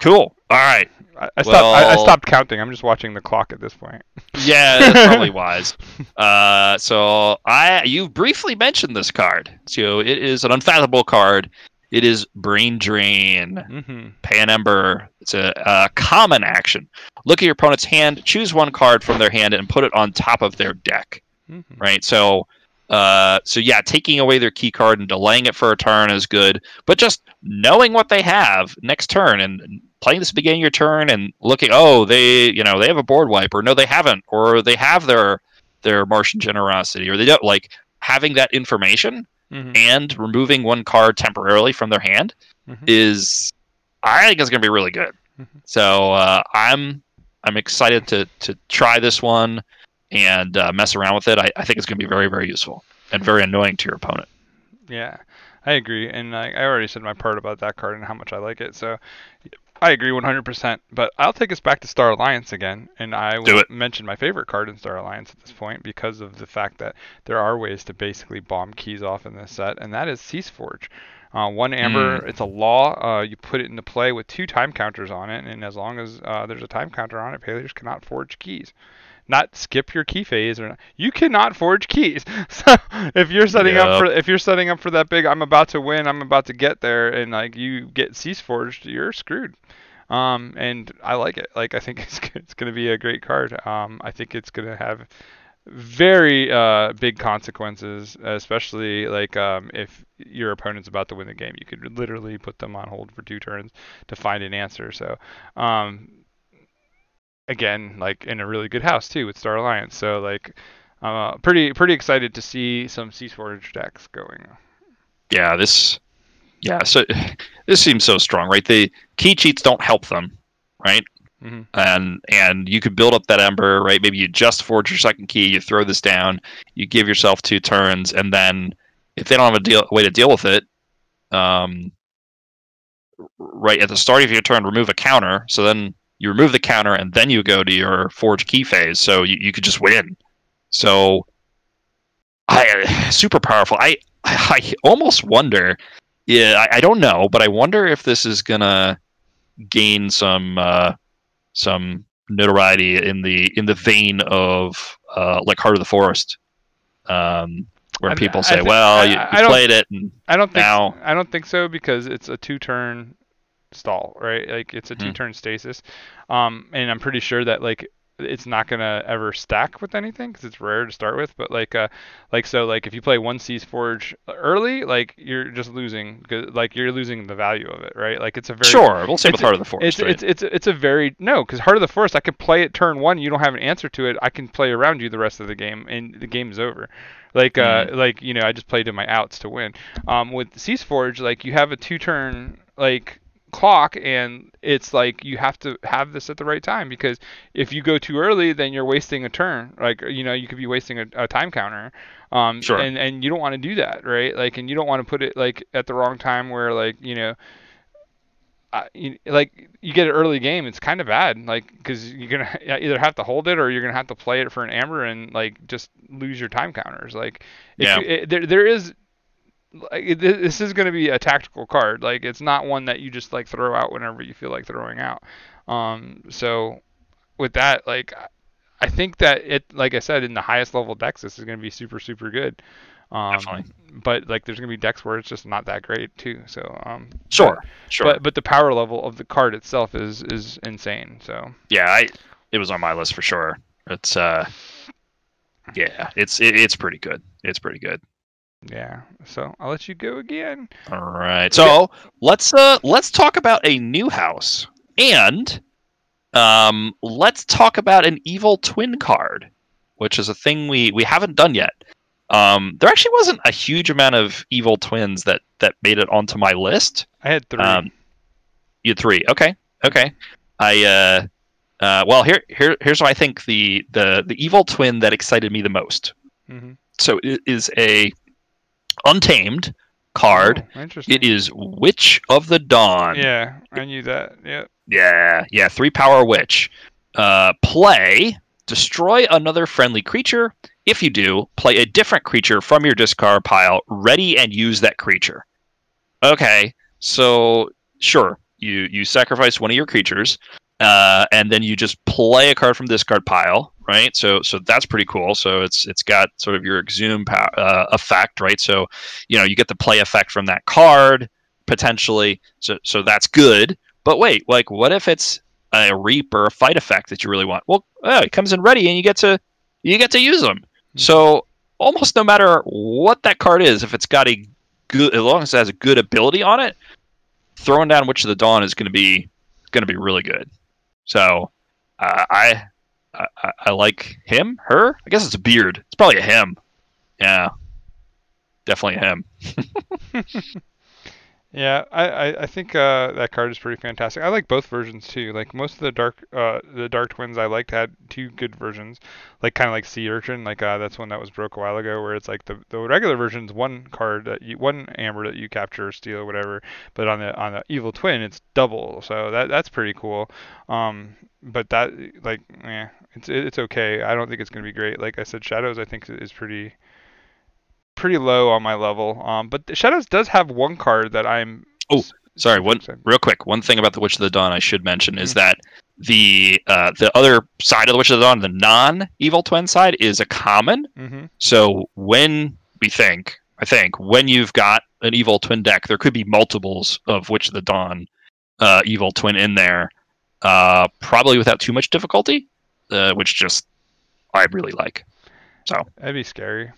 Cool. All right. I, I stopped I, I stopped counting. I'm just watching the clock at this point. Yeah, that's probably wise. Uh, so I you briefly mentioned this card. So it is an unfathomable card. It is Brain Drain. Mhm. Pan Ember. It's a, a common action. Look at your opponent's hand, choose one card from their hand, and put it on top of their deck. Mhm. Right. So, uh, so yeah, taking away their key card and delaying it for a turn is good. But just knowing what they have next turn and playing this at the beginning of your turn and looking, oh, they, you know, they have a board wipe, or no, they haven't, or they have their their Martian generosity, or they don't. Like having that information Mhm. and removing one card temporarily from their hand Mhm. is I think is going to be really good. Mhm. So uh, I'm I'm excited to to try this one and uh, mess around with it. I, I think it's going to be very very useful and very annoying to your opponent. Yeah, I agree, and I, I already said my part about that card and how much I like it. So I agree 100%. But I'll take us back to Star Alliance again, and I will mention my favorite card in Star Alliance at this point because of the fact that there are ways to basically bomb keys off in this set, and that is Cease Forge. Uh, one amber, it's a law. Uh, you put it into play with two time counters on it, and as long as uh, there's a time counter on it, players cannot forge keys not skip your key phase or not. you cannot forge keys. So if you're setting up for if you're setting up for that big I'm about to win, I'm about to get there and like you get cease forged, you're screwed. Um and I like it. Like I think it's it's going to be a great card. Um I think it's going to have very uh big consequences, especially like um if your opponent's about to win the game. You could literally put them on hold for two turns to find an answer. So um again, like in a really good house too with Star Alliance. So like, uh, pretty pretty excited to see some Cease Forge decks going. Yeah, this yeah, so this seems so strong, right? The key cheats don't help them, right? Mhm. And and you could build up that ember, right? Maybe you just forge your second key, you throw this down, you give yourself two turns, and then if they don't have a deal, way to deal with it, um, right at the start of your turn, remove a counter. So then you remove the counter, and then you go to your forge key phase. So you, you could just win. So I super powerful. I I almost wonder. Yeah, I, I don't know, but I wonder if this is gonna gain some uh, some notoriety in the in the vein of uh, like Heart of the Forest, um, where I- people say, "Well, I- you, you don't- played it," and I don't think Now- I don't think so because it's a two turn stall, right? Like it's a two turn stasis. Um, and I'm pretty sure that like it's not gonna ever stack with anything because it's rare to start with. But like uh like so like if you play one Cease Forge early, like you're just losing like you're losing the value of it, right? Like it's a very Sure, we'll say with it's- Heart of the Forest. it's, right? it's it's it's a very no because Heart of the Forest I could play it turn one you don't have an answer to it I can play around you the rest of the game and the game's over like uh Mm-hmm. like you know I just played in my outs to win um with Cease Forge like you have a two turn like clock and it's like you have to have this at the right time because if you go too early then you're wasting a turn like you know you could be wasting a, a time counter um Sure. and and you don't want to do that right like and you don't want to put it like at the wrong time where like you know uh, you, like you get an early game, it's kind of bad, like because you're gonna either have to hold it or you're gonna have to play it for an amber and like just lose your time counters. Like, Yeah. you, it, there there is like this is gonna be a tactical card. Like it's not one that you just like throw out whenever you feel like throwing out. Um, so with that, like I- think that it, like I said, in the highest level decks, this is gonna be super super good. Um, Definitely. But like, there's gonna be decks where it's just not that great too. So um, sure, sure. but but the power level of the card itself is is insane. So yeah, I it was on my list for sure. It's uh, yeah, it's it, it's pretty good. It's pretty good. Yeah. So I'll let you go again. All right. So let's uh let's talk about a new house and um let's talk about an evil twin card, which is a thing we we haven't done yet. Um, there actually wasn't a huge amount of evil twins that that made it onto my list. I had three. Um, you had three. Okay. Okay. I uh uh well here here here's what I think the the the evil twin that excited me the most. hmm So it is a untamed card. Oh, interesting. It is Witch of the Dawn. Yeah, I knew that. Yeah. Yeah, yeah, three power witch. Uh, play, destroy another friendly creature. If you do, play a different creature from your discard pile, ready and use that creature. Okay, so sure, you you sacrifice one of your creatures, uh, and then you just play a card from discard pile, right? So so that's pretty cool. So it's it's got sort of your exhume pow- uh, effect, right? So you know you get the play effect from that card potentially. So so that's good. But wait, like, what if it's a reap or a fight effect that you really want? Well, oh, it comes in ready, and you get to you get to use them. So almost no matter what that card is, if it's got a good, as long as it has a good ability on it, throwing down Witch of the Dawn is going to be going to be really good. So uh, I, I I like him, her. I guess it's a beard. It's probably a him. Yeah, definitely a him. Yeah, I, I, think uh, that card is pretty fantastic. I like both versions too. Like most of the dark uh, the dark twins I liked had two good versions, like kind of like Sea Urchin. Like uh, that's one that was broke a while ago, where it's like the the regular version's one card that you one amber that you capture or steal or whatever, but on the on the evil twin it's double. So that that's pretty cool. Um, but that like yeah, it's it's okay. I don't think it's gonna be great. Like I said, Shadows I think is pretty pretty low on my level. Um, but the Shadows does have one card that I'm. Oh, Sorry, one real quick. One thing about the Witch of the Dawn I should mention is Mhm. that the uh, the other side of the Witch of the Dawn, the non-evil twin side, is a common. Mhm. So when we think, I think when you've got an evil twin deck, there could be multiples of Witch of the Dawn uh, evil twin in there, uh, probably without too much difficulty, uh, which just I really like. So that'd be scary.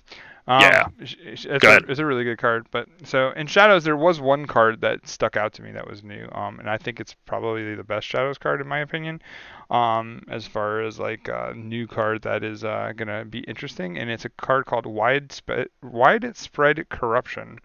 Um, Yeah. It's a, it's a really good card. But so in Shadows, there was one card that stuck out to me that was new. Um, and I think it's probably the best Shadows card in my opinion. Um, as far as like a new card that is uh, gonna be interesting, and it's a card called Widespread Widespread Corruption.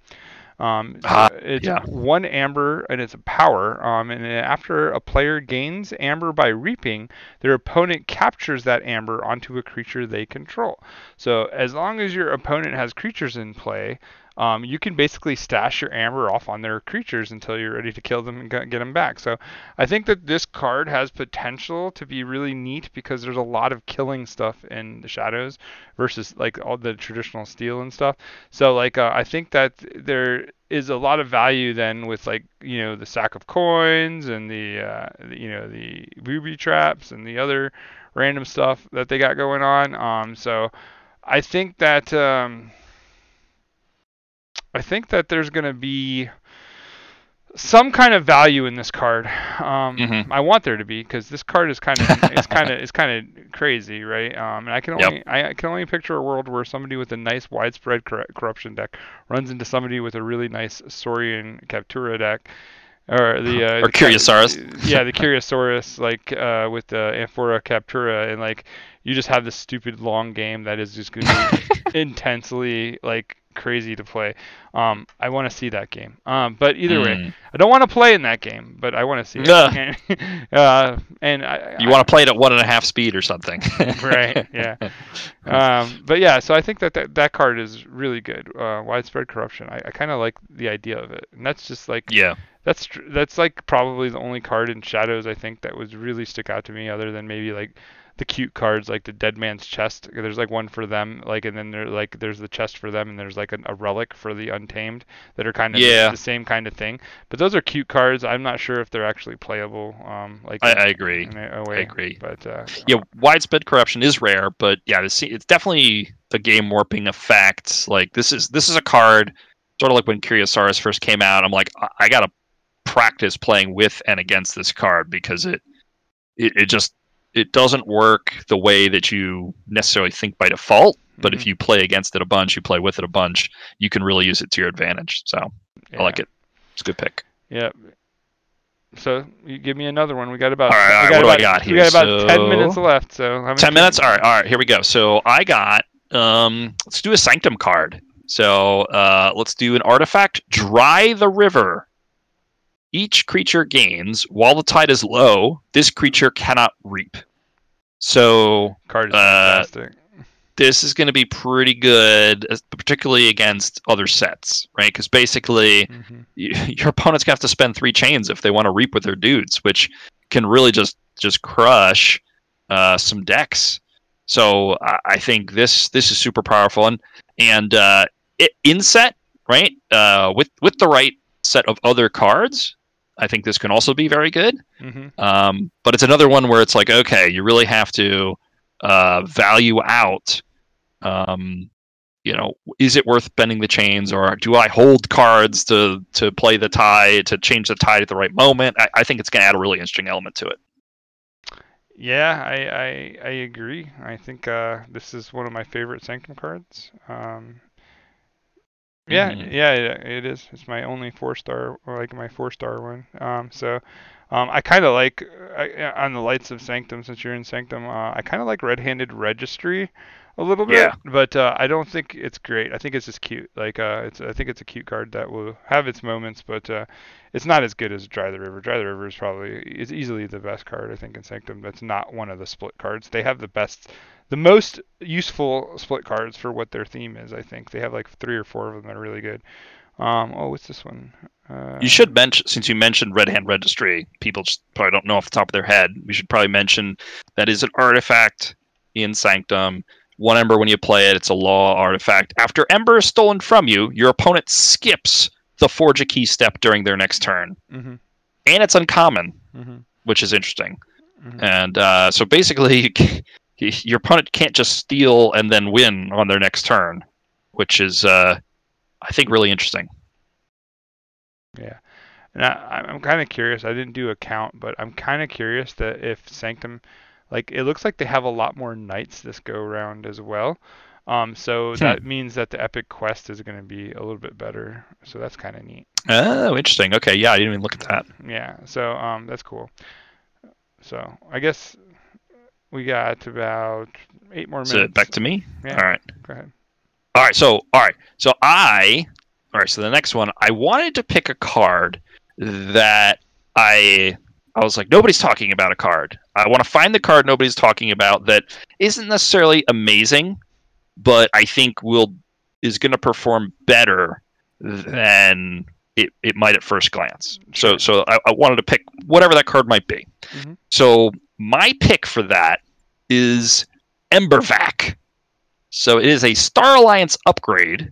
Um, Ah, it's yeah. one amber and it's a power. Um, and after a player gains amber by reaping, their opponent captures that amber onto a creature they control. So as long as your opponent has creatures in play, um, you can basically stash your amber off on their creatures until you're ready to kill them and get them back. So I think that this card has potential to be really neat because there's a lot of killing stuff in the shadows versus like all the traditional steel and stuff. So like uh, I think that there is a lot of value then with like you know the sack of coins and the, uh, you know the booby traps and the other random stuff that they got going on. Um, so I think that um, I think that there's gonna be some kind of value in this card. Um, Mhm. I want there to be because this card is kind of is kind of is kind of crazy, right? Um, and I can Yep. only I can only picture a world where somebody with a nice widespread corru- corruption deck runs into somebody with a really nice Saurian Captura deck. Or the uh, Or the Cap- Curiosaurus. yeah, the Curiosaurus, like uh, with the Amphora Captura, and like you just have this stupid long game that is just going to be intensely like crazy to play. Um, I want to see that game. Um, but either way, Mm. I don't want to play in that game, but I want to see it. Uh, and I, You want to play it at one and a half speed or something. right? Yeah. Um, but yeah, so I think that that, that card is really good. Uh, widespread corruption. I, I kind of like the idea of it, and that's just like yeah. that's tr- that's like probably the only card in Shadows I think that would really stick out to me, other than maybe like the cute cards like the Dead Man's Chest. There's like one for them, like, and then there like there's the chest for them, and there's like a, a relic for the Untamed that are kind of Yeah. the same kind of thing. But those are cute cards. I'm not sure if they're actually playable. Um, like I, in- I agree. in a, a way. agree. But uh, Yeah, widespread corruption is rare, but yeah, this, it's definitely the game warping effect. Like this is this is a card, sort of like when Curiosaurus first came out. I'm like, I, I gotta practice playing with and against this card because it, it it just it doesn't work the way that you necessarily think by default. But Mhm. if you play against it a bunch, you play with it a bunch, you can really use it to your advantage. So I like it. It's a good pick. Yeah. So you give me another one. We got about. All right, all we right, what do I about, got We got about ten minutes left. So Ten minutes. All right, all right. Here we go. So I got. Um, let's do a sanctum card. So uh, let's do an artifact. Dry the river. Each creature gains while the tide is low. This creature cannot reap. So Card is uh, fantastic. this is going to be pretty good, particularly against other sets, right? Because basically, hmm y- your opponent's gonna have to spend three chains if they want to reap with their dudes, which can really just just crush uh, some decks. So I, I think this this is super powerful and and uh, it, in set right uh, with with the right set of other cards. I think this can also be very good. hmm Um, but it's another one where it's like, okay, you really have to uh, value out. Um, you know, is it worth bending the chains, or do I hold cards to to play the tide to change the tide at the right moment? I, I think it's going to add a really interesting element to it. Yeah, I, I I agree. I think uh, this is one of my favorite Sanctum cards. Um, yeah, Mhm. yeah, it, it is. It's my only four star, or like my four star one. Um, so um, I kind of like I, on the lights of Sanctum. Since you're in Sanctum, uh, I kind of like Red Handed Registry a little bit. Yeah. But uh, I don't think it's great. I think it's just cute. Like uh, it's I think it's a cute card that will have its moments, but uh, it's not as good as Dry the River. Dry the River is probably is easily the best card I think in Sanctum. That's not one of the split cards. They have the best, the most useful split cards for what their theme is. I think they have like three or four of them that are really good. Um, oh, what's this one? Uh, You should mention, since you mentioned Red Hand Registry, people just probably don't know off the top of their head. We should probably mention that is an artifact in Sanctum. One ember when you play it, it's a law artifact. After ember is stolen from you, your opponent skips the forge a key step during their next turn, Mhm. and it's uncommon, Mhm. which is interesting. Mhm. And uh, so basically, your opponent can't just steal and then win on their next turn, which is, uh, I think, really interesting. Yeah. And I, I'm kind of curious. I didn't do a count, but I'm kind of curious that if Sanctum, like, it looks like they have a lot more knights this go round as well. Um, so Hmm. that means that the epic quest is going to be a little bit better. So that's kind of neat. Oh, interesting. Okay, yeah, I didn't even look at that. Yeah. So um, that's cool. So I guess we got about eight more minutes. it back to me? Yeah. All right. Go ahead. All right. So, all right. So I, all right. So the next one, I wanted to pick a card that I, I was like, nobody's talking about a card. I want to find the card nobody's talking about that isn't necessarily amazing, but I think will is going to perform better than it, it might at first glance. So, so I, I wanted to pick whatever that card might be. Mhm. So my pick for that is Embervac. So it is a Star Alliance upgrade,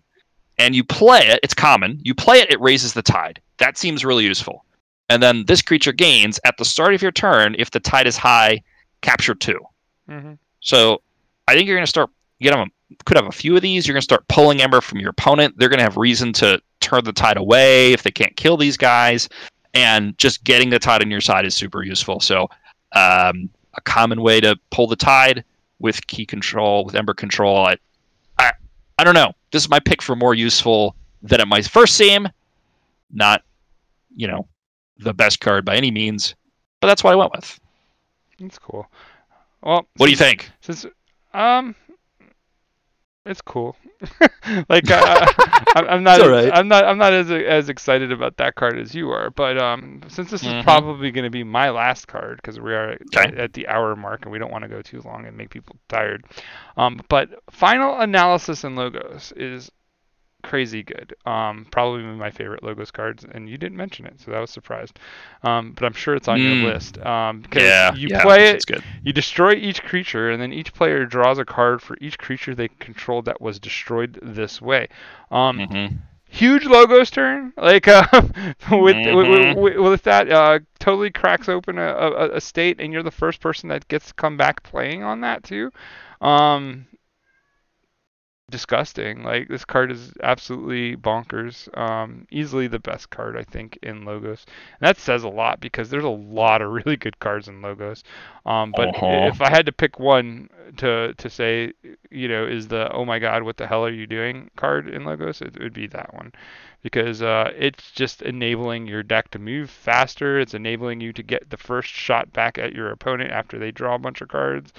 and you play it. It's common. You play it, it raises the tide. That seems really useful. And then this creature gains at the start of your turn if the tide is high. Capture two. hmm So I think you're going to start getting a could have a few of these. You're going to start pulling Ember from your opponent. They're going to have reason to turn the tide away if they can't kill these guys. And just getting the tide on your side is super useful. So, um, a common way to pull the tide with key control, with Ember control. I, I, I don't know. This is my pick for more useful than it might first seem. Not, you know, the best card by any means, but that's what I went with. That's cool. Well, What do you think? Since um, it's cool. like uh, I'm, not. I'm not, I'm not as as excited about that card as you are. But um, since this is Mhm. probably going to be my last card because we are Okay. at, at the hour mark and we don't want to go too long and make people tired. Um, but final analysis and logos is crazy good. Um, probably my favorite logos cards, and you didn't mention it, so that was surprised. Um, but I'm sure it's on Mm. your list. Um, because Yeah, you yeah, play it, good. you destroy each creature, and then each player draws a card for each creature they control that was destroyed this way. Um, hmm Huge logos turn, like uh, with, Mhm. with, with with that, uh, totally cracks open a, a, a state, and you're the first person that gets to come back playing on that too. Um, disgusting. Like this card is absolutely bonkers. Um, easily the best card I think in logos. And that says a lot because there's a lot of really good cards in logos. Um, but Uh-huh. if I had to pick one to to say, you know, is the oh my god, what the hell are you doing card in logos, it would be that one. Because uh, it's just enabling your deck to move faster. It's enabling you to get the first shot back at your opponent after they draw a bunch of cards.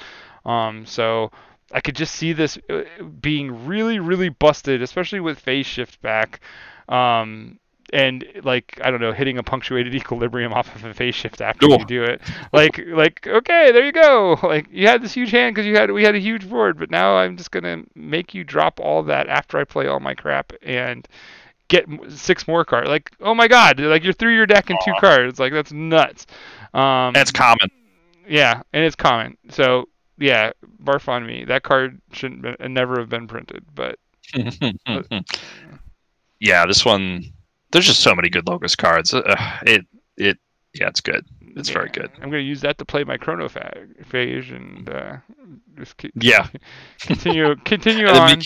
Um, so I could just see this uh, being really, really busted, especially with phase shift back. Um, and like I don't know, hitting a punctuated equilibrium off of a phase shift after Cool. you do it, like like okay, there you go. Like you had this huge hand because you had we had a huge board, but now I'm just gonna make you drop all that after I play all my crap and get six more cards. Like oh my god, like you're through your deck in two cards. Like that's nuts. Um, That's common. yeah, and it's common. So yeah, barf on me. That card shouldn't be, never have been printed. But yeah, this one. There's just so many good logos cards. Uh, it it yeah, it's good. It's very good. I'm gonna use that to play my chronophage phase and uh, just keep, Yeah. continue continue on.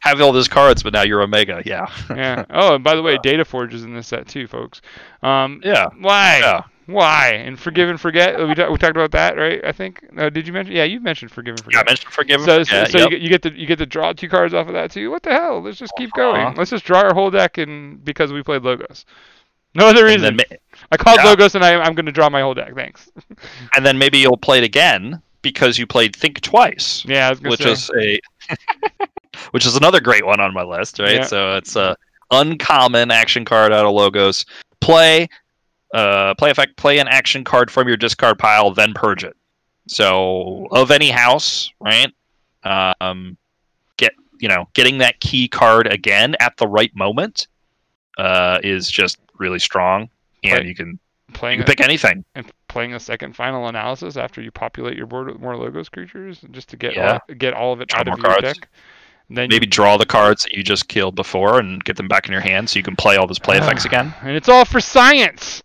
have all those cards, but now you're Omega. Yeah. yeah. Oh, and by the way, Data Forge is in this set too, folks. Um, Yeah. why? Yeah. Why? And forgive and forget. We, ta- we talked about that, right? I think. No, did you mention? Yeah, you mentioned forgive and Yeah, I mentioned forgive and So, so, forget. so yep. you, get, you get to you get to draw two cards off of that too. What the hell? Let's just keep going. Uh-huh. Let's just draw our whole deck and because we played logos. No other reason. then, I called yeah. logos and I, I'm going to draw my whole deck. Thanks. and then maybe you'll play it again because you played Think Twice, Yeah, I was which say. is a which is another great one on my list, right? Yeah. So it's a uncommon action card out of logos. Play uh play effect play an action card from your discard pile, then purge it. So of any house, right? Um get you know, getting that key card again at the right moment uh is just really strong. And Play- you can you playing can a, pick anything. and playing a second final analysis after you populate your board with more logos creatures, just to get Yeah. all, get all of it Draw out of your cards. deck. And then Maybe draw the cards that you just killed before and get them back in your hand so you can play all those play effects again. And it's all for science.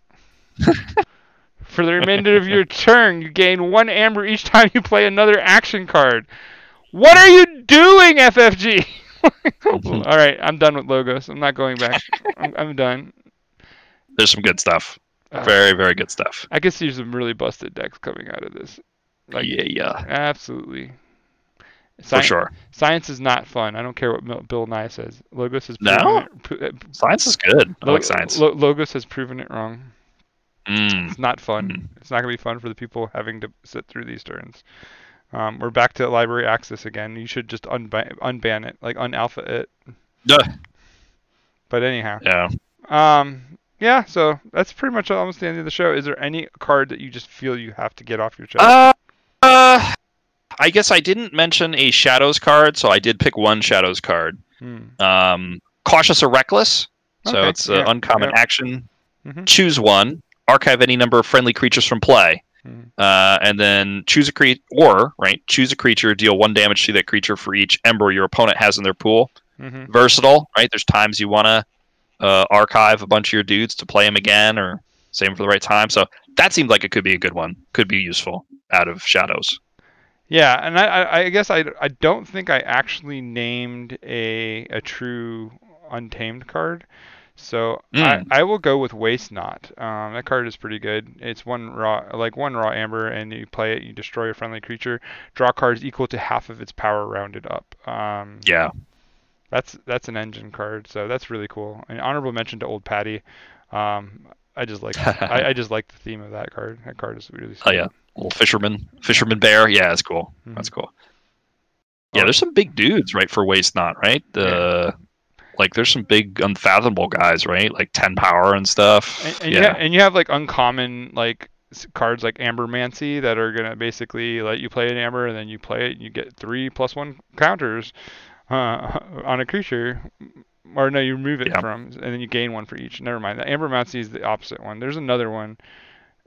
for the remainder of your turn, you gain one amber each time you play another action card. What are you doing, FFG? all right, I'm done with logos. I'm not going back. I'm, I'm done. There's some good stuff. Uh, Very, very good stuff. I can see some really busted decks coming out of this. Like, yeah, yeah, Absolutely. for sure. Science is not fun. I don't care what Bill Nye says. Logos has No? proven it. pro- uh, Science is good. I like science. Logos has proven it wrong. Mm. It's not fun. Mm. It's not gonna be fun for the people having to sit through these turns. Um, we're back to library access again. You should just unban, unban it, like unalpha it. Duh. But anyhow, Yeah. um, yeah. So that's pretty much almost the end of the show. Is there any card that you just feel you have to get off your chest? Uh, uh, I guess I didn't mention a shadows card, so I did pick one shadows card. Hmm. Um, cautious or reckless. So Okay, it's an yeah, uncommon yeah. action. Mhm. Choose one. Archive any number of friendly creatures from play. Mhm. Uh, and then choose a creature, or right, choose a creature, deal one damage to that creature for each ember your opponent has in their pool. Mhm. versatile, right? There's times you want to uh, archive a bunch of your dudes to play them again or save them for the right time. So that seemed like it could be a good one. Could be useful out of shadows. Yeah, and I, I, I guess I, I don't think I actually named a a true untamed card. So Mm. I, I will go with Waste Not. Um, that card is pretty good. It's one raw like one raw amber, and you play it, you destroy a friendly creature, draw cards equal to half of its power rounded up. Um, Yeah. that's that's an engine card, so that's really cool. An honorable mention to Old Patty. Um, I just like I, I just like the theme of that card. That card is really. Cool. Oh yeah, little fisherman, fisherman bear. Yeah, that's cool. Mhm. That's cool. Yeah, there's some big dudes, right? For waste not, right? The like, there's some big unfathomable guys, right? Like ten power and stuff. And, and, you yeah, and you have like uncommon like cards like Ambermancy that are gonna basically let you play an Amber and then you play it and you get three plus one counters uh, on a creature. Or no, you remove it Yeah. from, and then you gain one for each. Never mind. The Ambermancy is the opposite one. There's another one.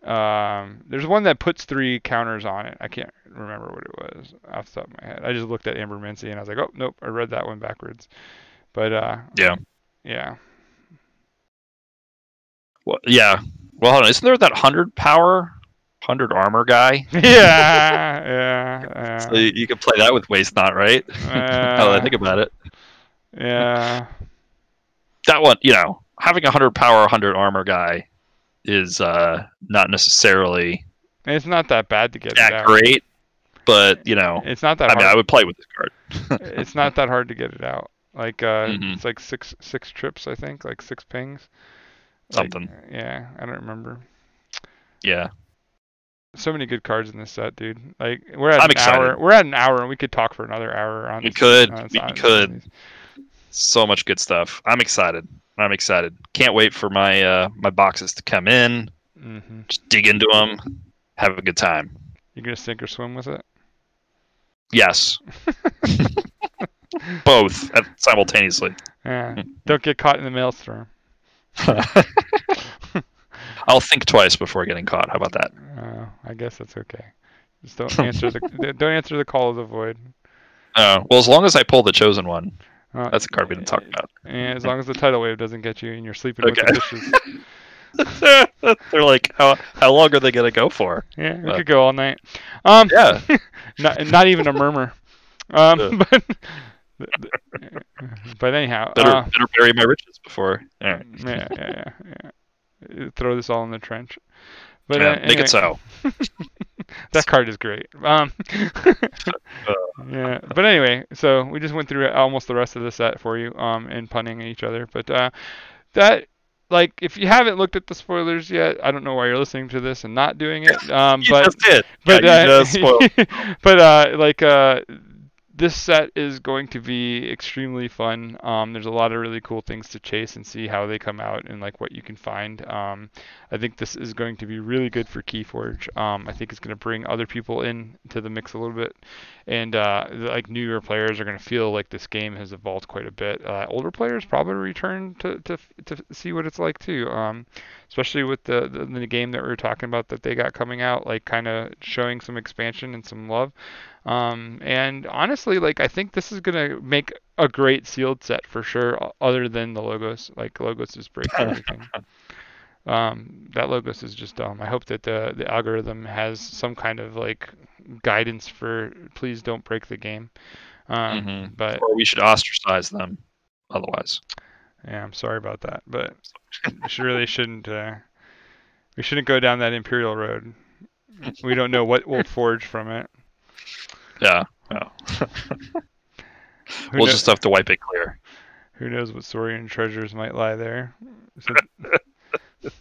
Um, there's one that puts three counters on it. I can't remember what it was off the top of my head. I just looked at Amber Ambermancy and I was like, oh nope, I read that one backwards. But uh, yeah. yeah. Well, yeah. Well, hold on. Isn't there that hundred power, hundred armor guy? yeah, yeah, yeah. So you, you can play that with waste not, right? now that I Uh, think about it, Yeah. that one, you know, having a hundred power, hundred armor guy is uh, not necessarily It's not that bad to get it that great, but you know, It's not that I mean, I would play with this card. it's not that hard to get it out. Like uh Mhm. it's like six six trips I think, like six pings. Like, Something. yeah, I don't remember. Yeah. So many good cards in this set, dude. Like we're at I'm an excited. hour. We're at an hour and we could talk for another hour on We this- could. on We on could. so much good stuff. I'm excited. I'm excited. Can't wait for my uh, my boxes to come in. Mhm. Just dig into them. Have a good time. You're gonna sink or swim with it? Yes. Both at- simultaneously. Yeah. Don't get caught in the maelstrom. I'll think twice before getting caught. How about that? Uh, I guess that's okay. Just don't answer the don't answer the call of the void. Uh, well, as long as I pull the chosen one, Uh, that's a card we didn't talk about. And as long as the tidal wave doesn't get you and you're sleeping with the Okay. fishes. They're like, how how long are they gonna go for? Yeah, we could go all night. Um, Yeah. not not even a murmur. Um, but but anyhow, Better uh, better bury my riches before. Right. yeah, yeah, yeah, yeah. Throw this all in the trench. But Yeah, uh, make it so. that card is great. Um, yeah, but anyway, so we just went through almost the rest of the set for you, um, and punning each other. But uh, that, like, if you haven't looked at the spoilers yet, I don't know why you're listening to this and not doing it. Um, You but just did. but uh, but uh, like uh, this set is going to be extremely fun. Um, there's a lot of really cool things to chase and see how they come out and like what you can find. Um, I think this is going to be really good for Keyforge. Um, I think it's going to bring other people in to the mix a little bit, and uh, like newer players are going to feel like this game has evolved quite a bit. Uh, older players probably return to, to to see what it's like too. Um, especially with the, the the game that we were talking about that they got coming out, like kind of showing some expansion and some love. Um, and honestly, like I think this is gonna make a great sealed set for sure. Other than the logos, like logos is breaks everything. Um, that logos is just dumb. I hope that the the algorithm has some kind of like guidance for please don't break the game. Um, Mhm. But Or we should ostracize them. Otherwise. yeah, I'm sorry about that, but we really shouldn't. Uh, we shouldn't go down that imperial road. We don't know what will forge from it. Yeah. yeah. We'll kno- just have to wipe it clear. who knows what Saurian treasures might lie there?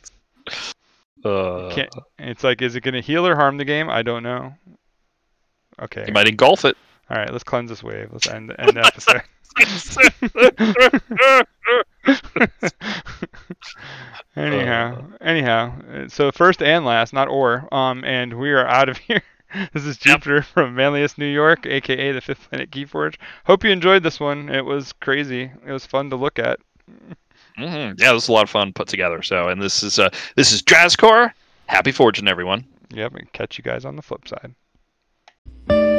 Uh, it's like, is it going to heal or harm the game? I don't know. Okay. you might engulf it. All right, let's cleanse this wave. Let's end, end the episode. anyhow, anyhow, uh, so first and last, not or, um, and we are out of here. This is Yep. Jupiter from Manlius, New York, aka the Fifth Planet Keyforge. Hope you enjoyed this one. It was crazy. It was fun to look at. hmm Yeah, this is a lot of fun put together. So, and this is uh, this is Jazzcore. Happy fortune, everyone. Yep, and catch you guys on the flip side.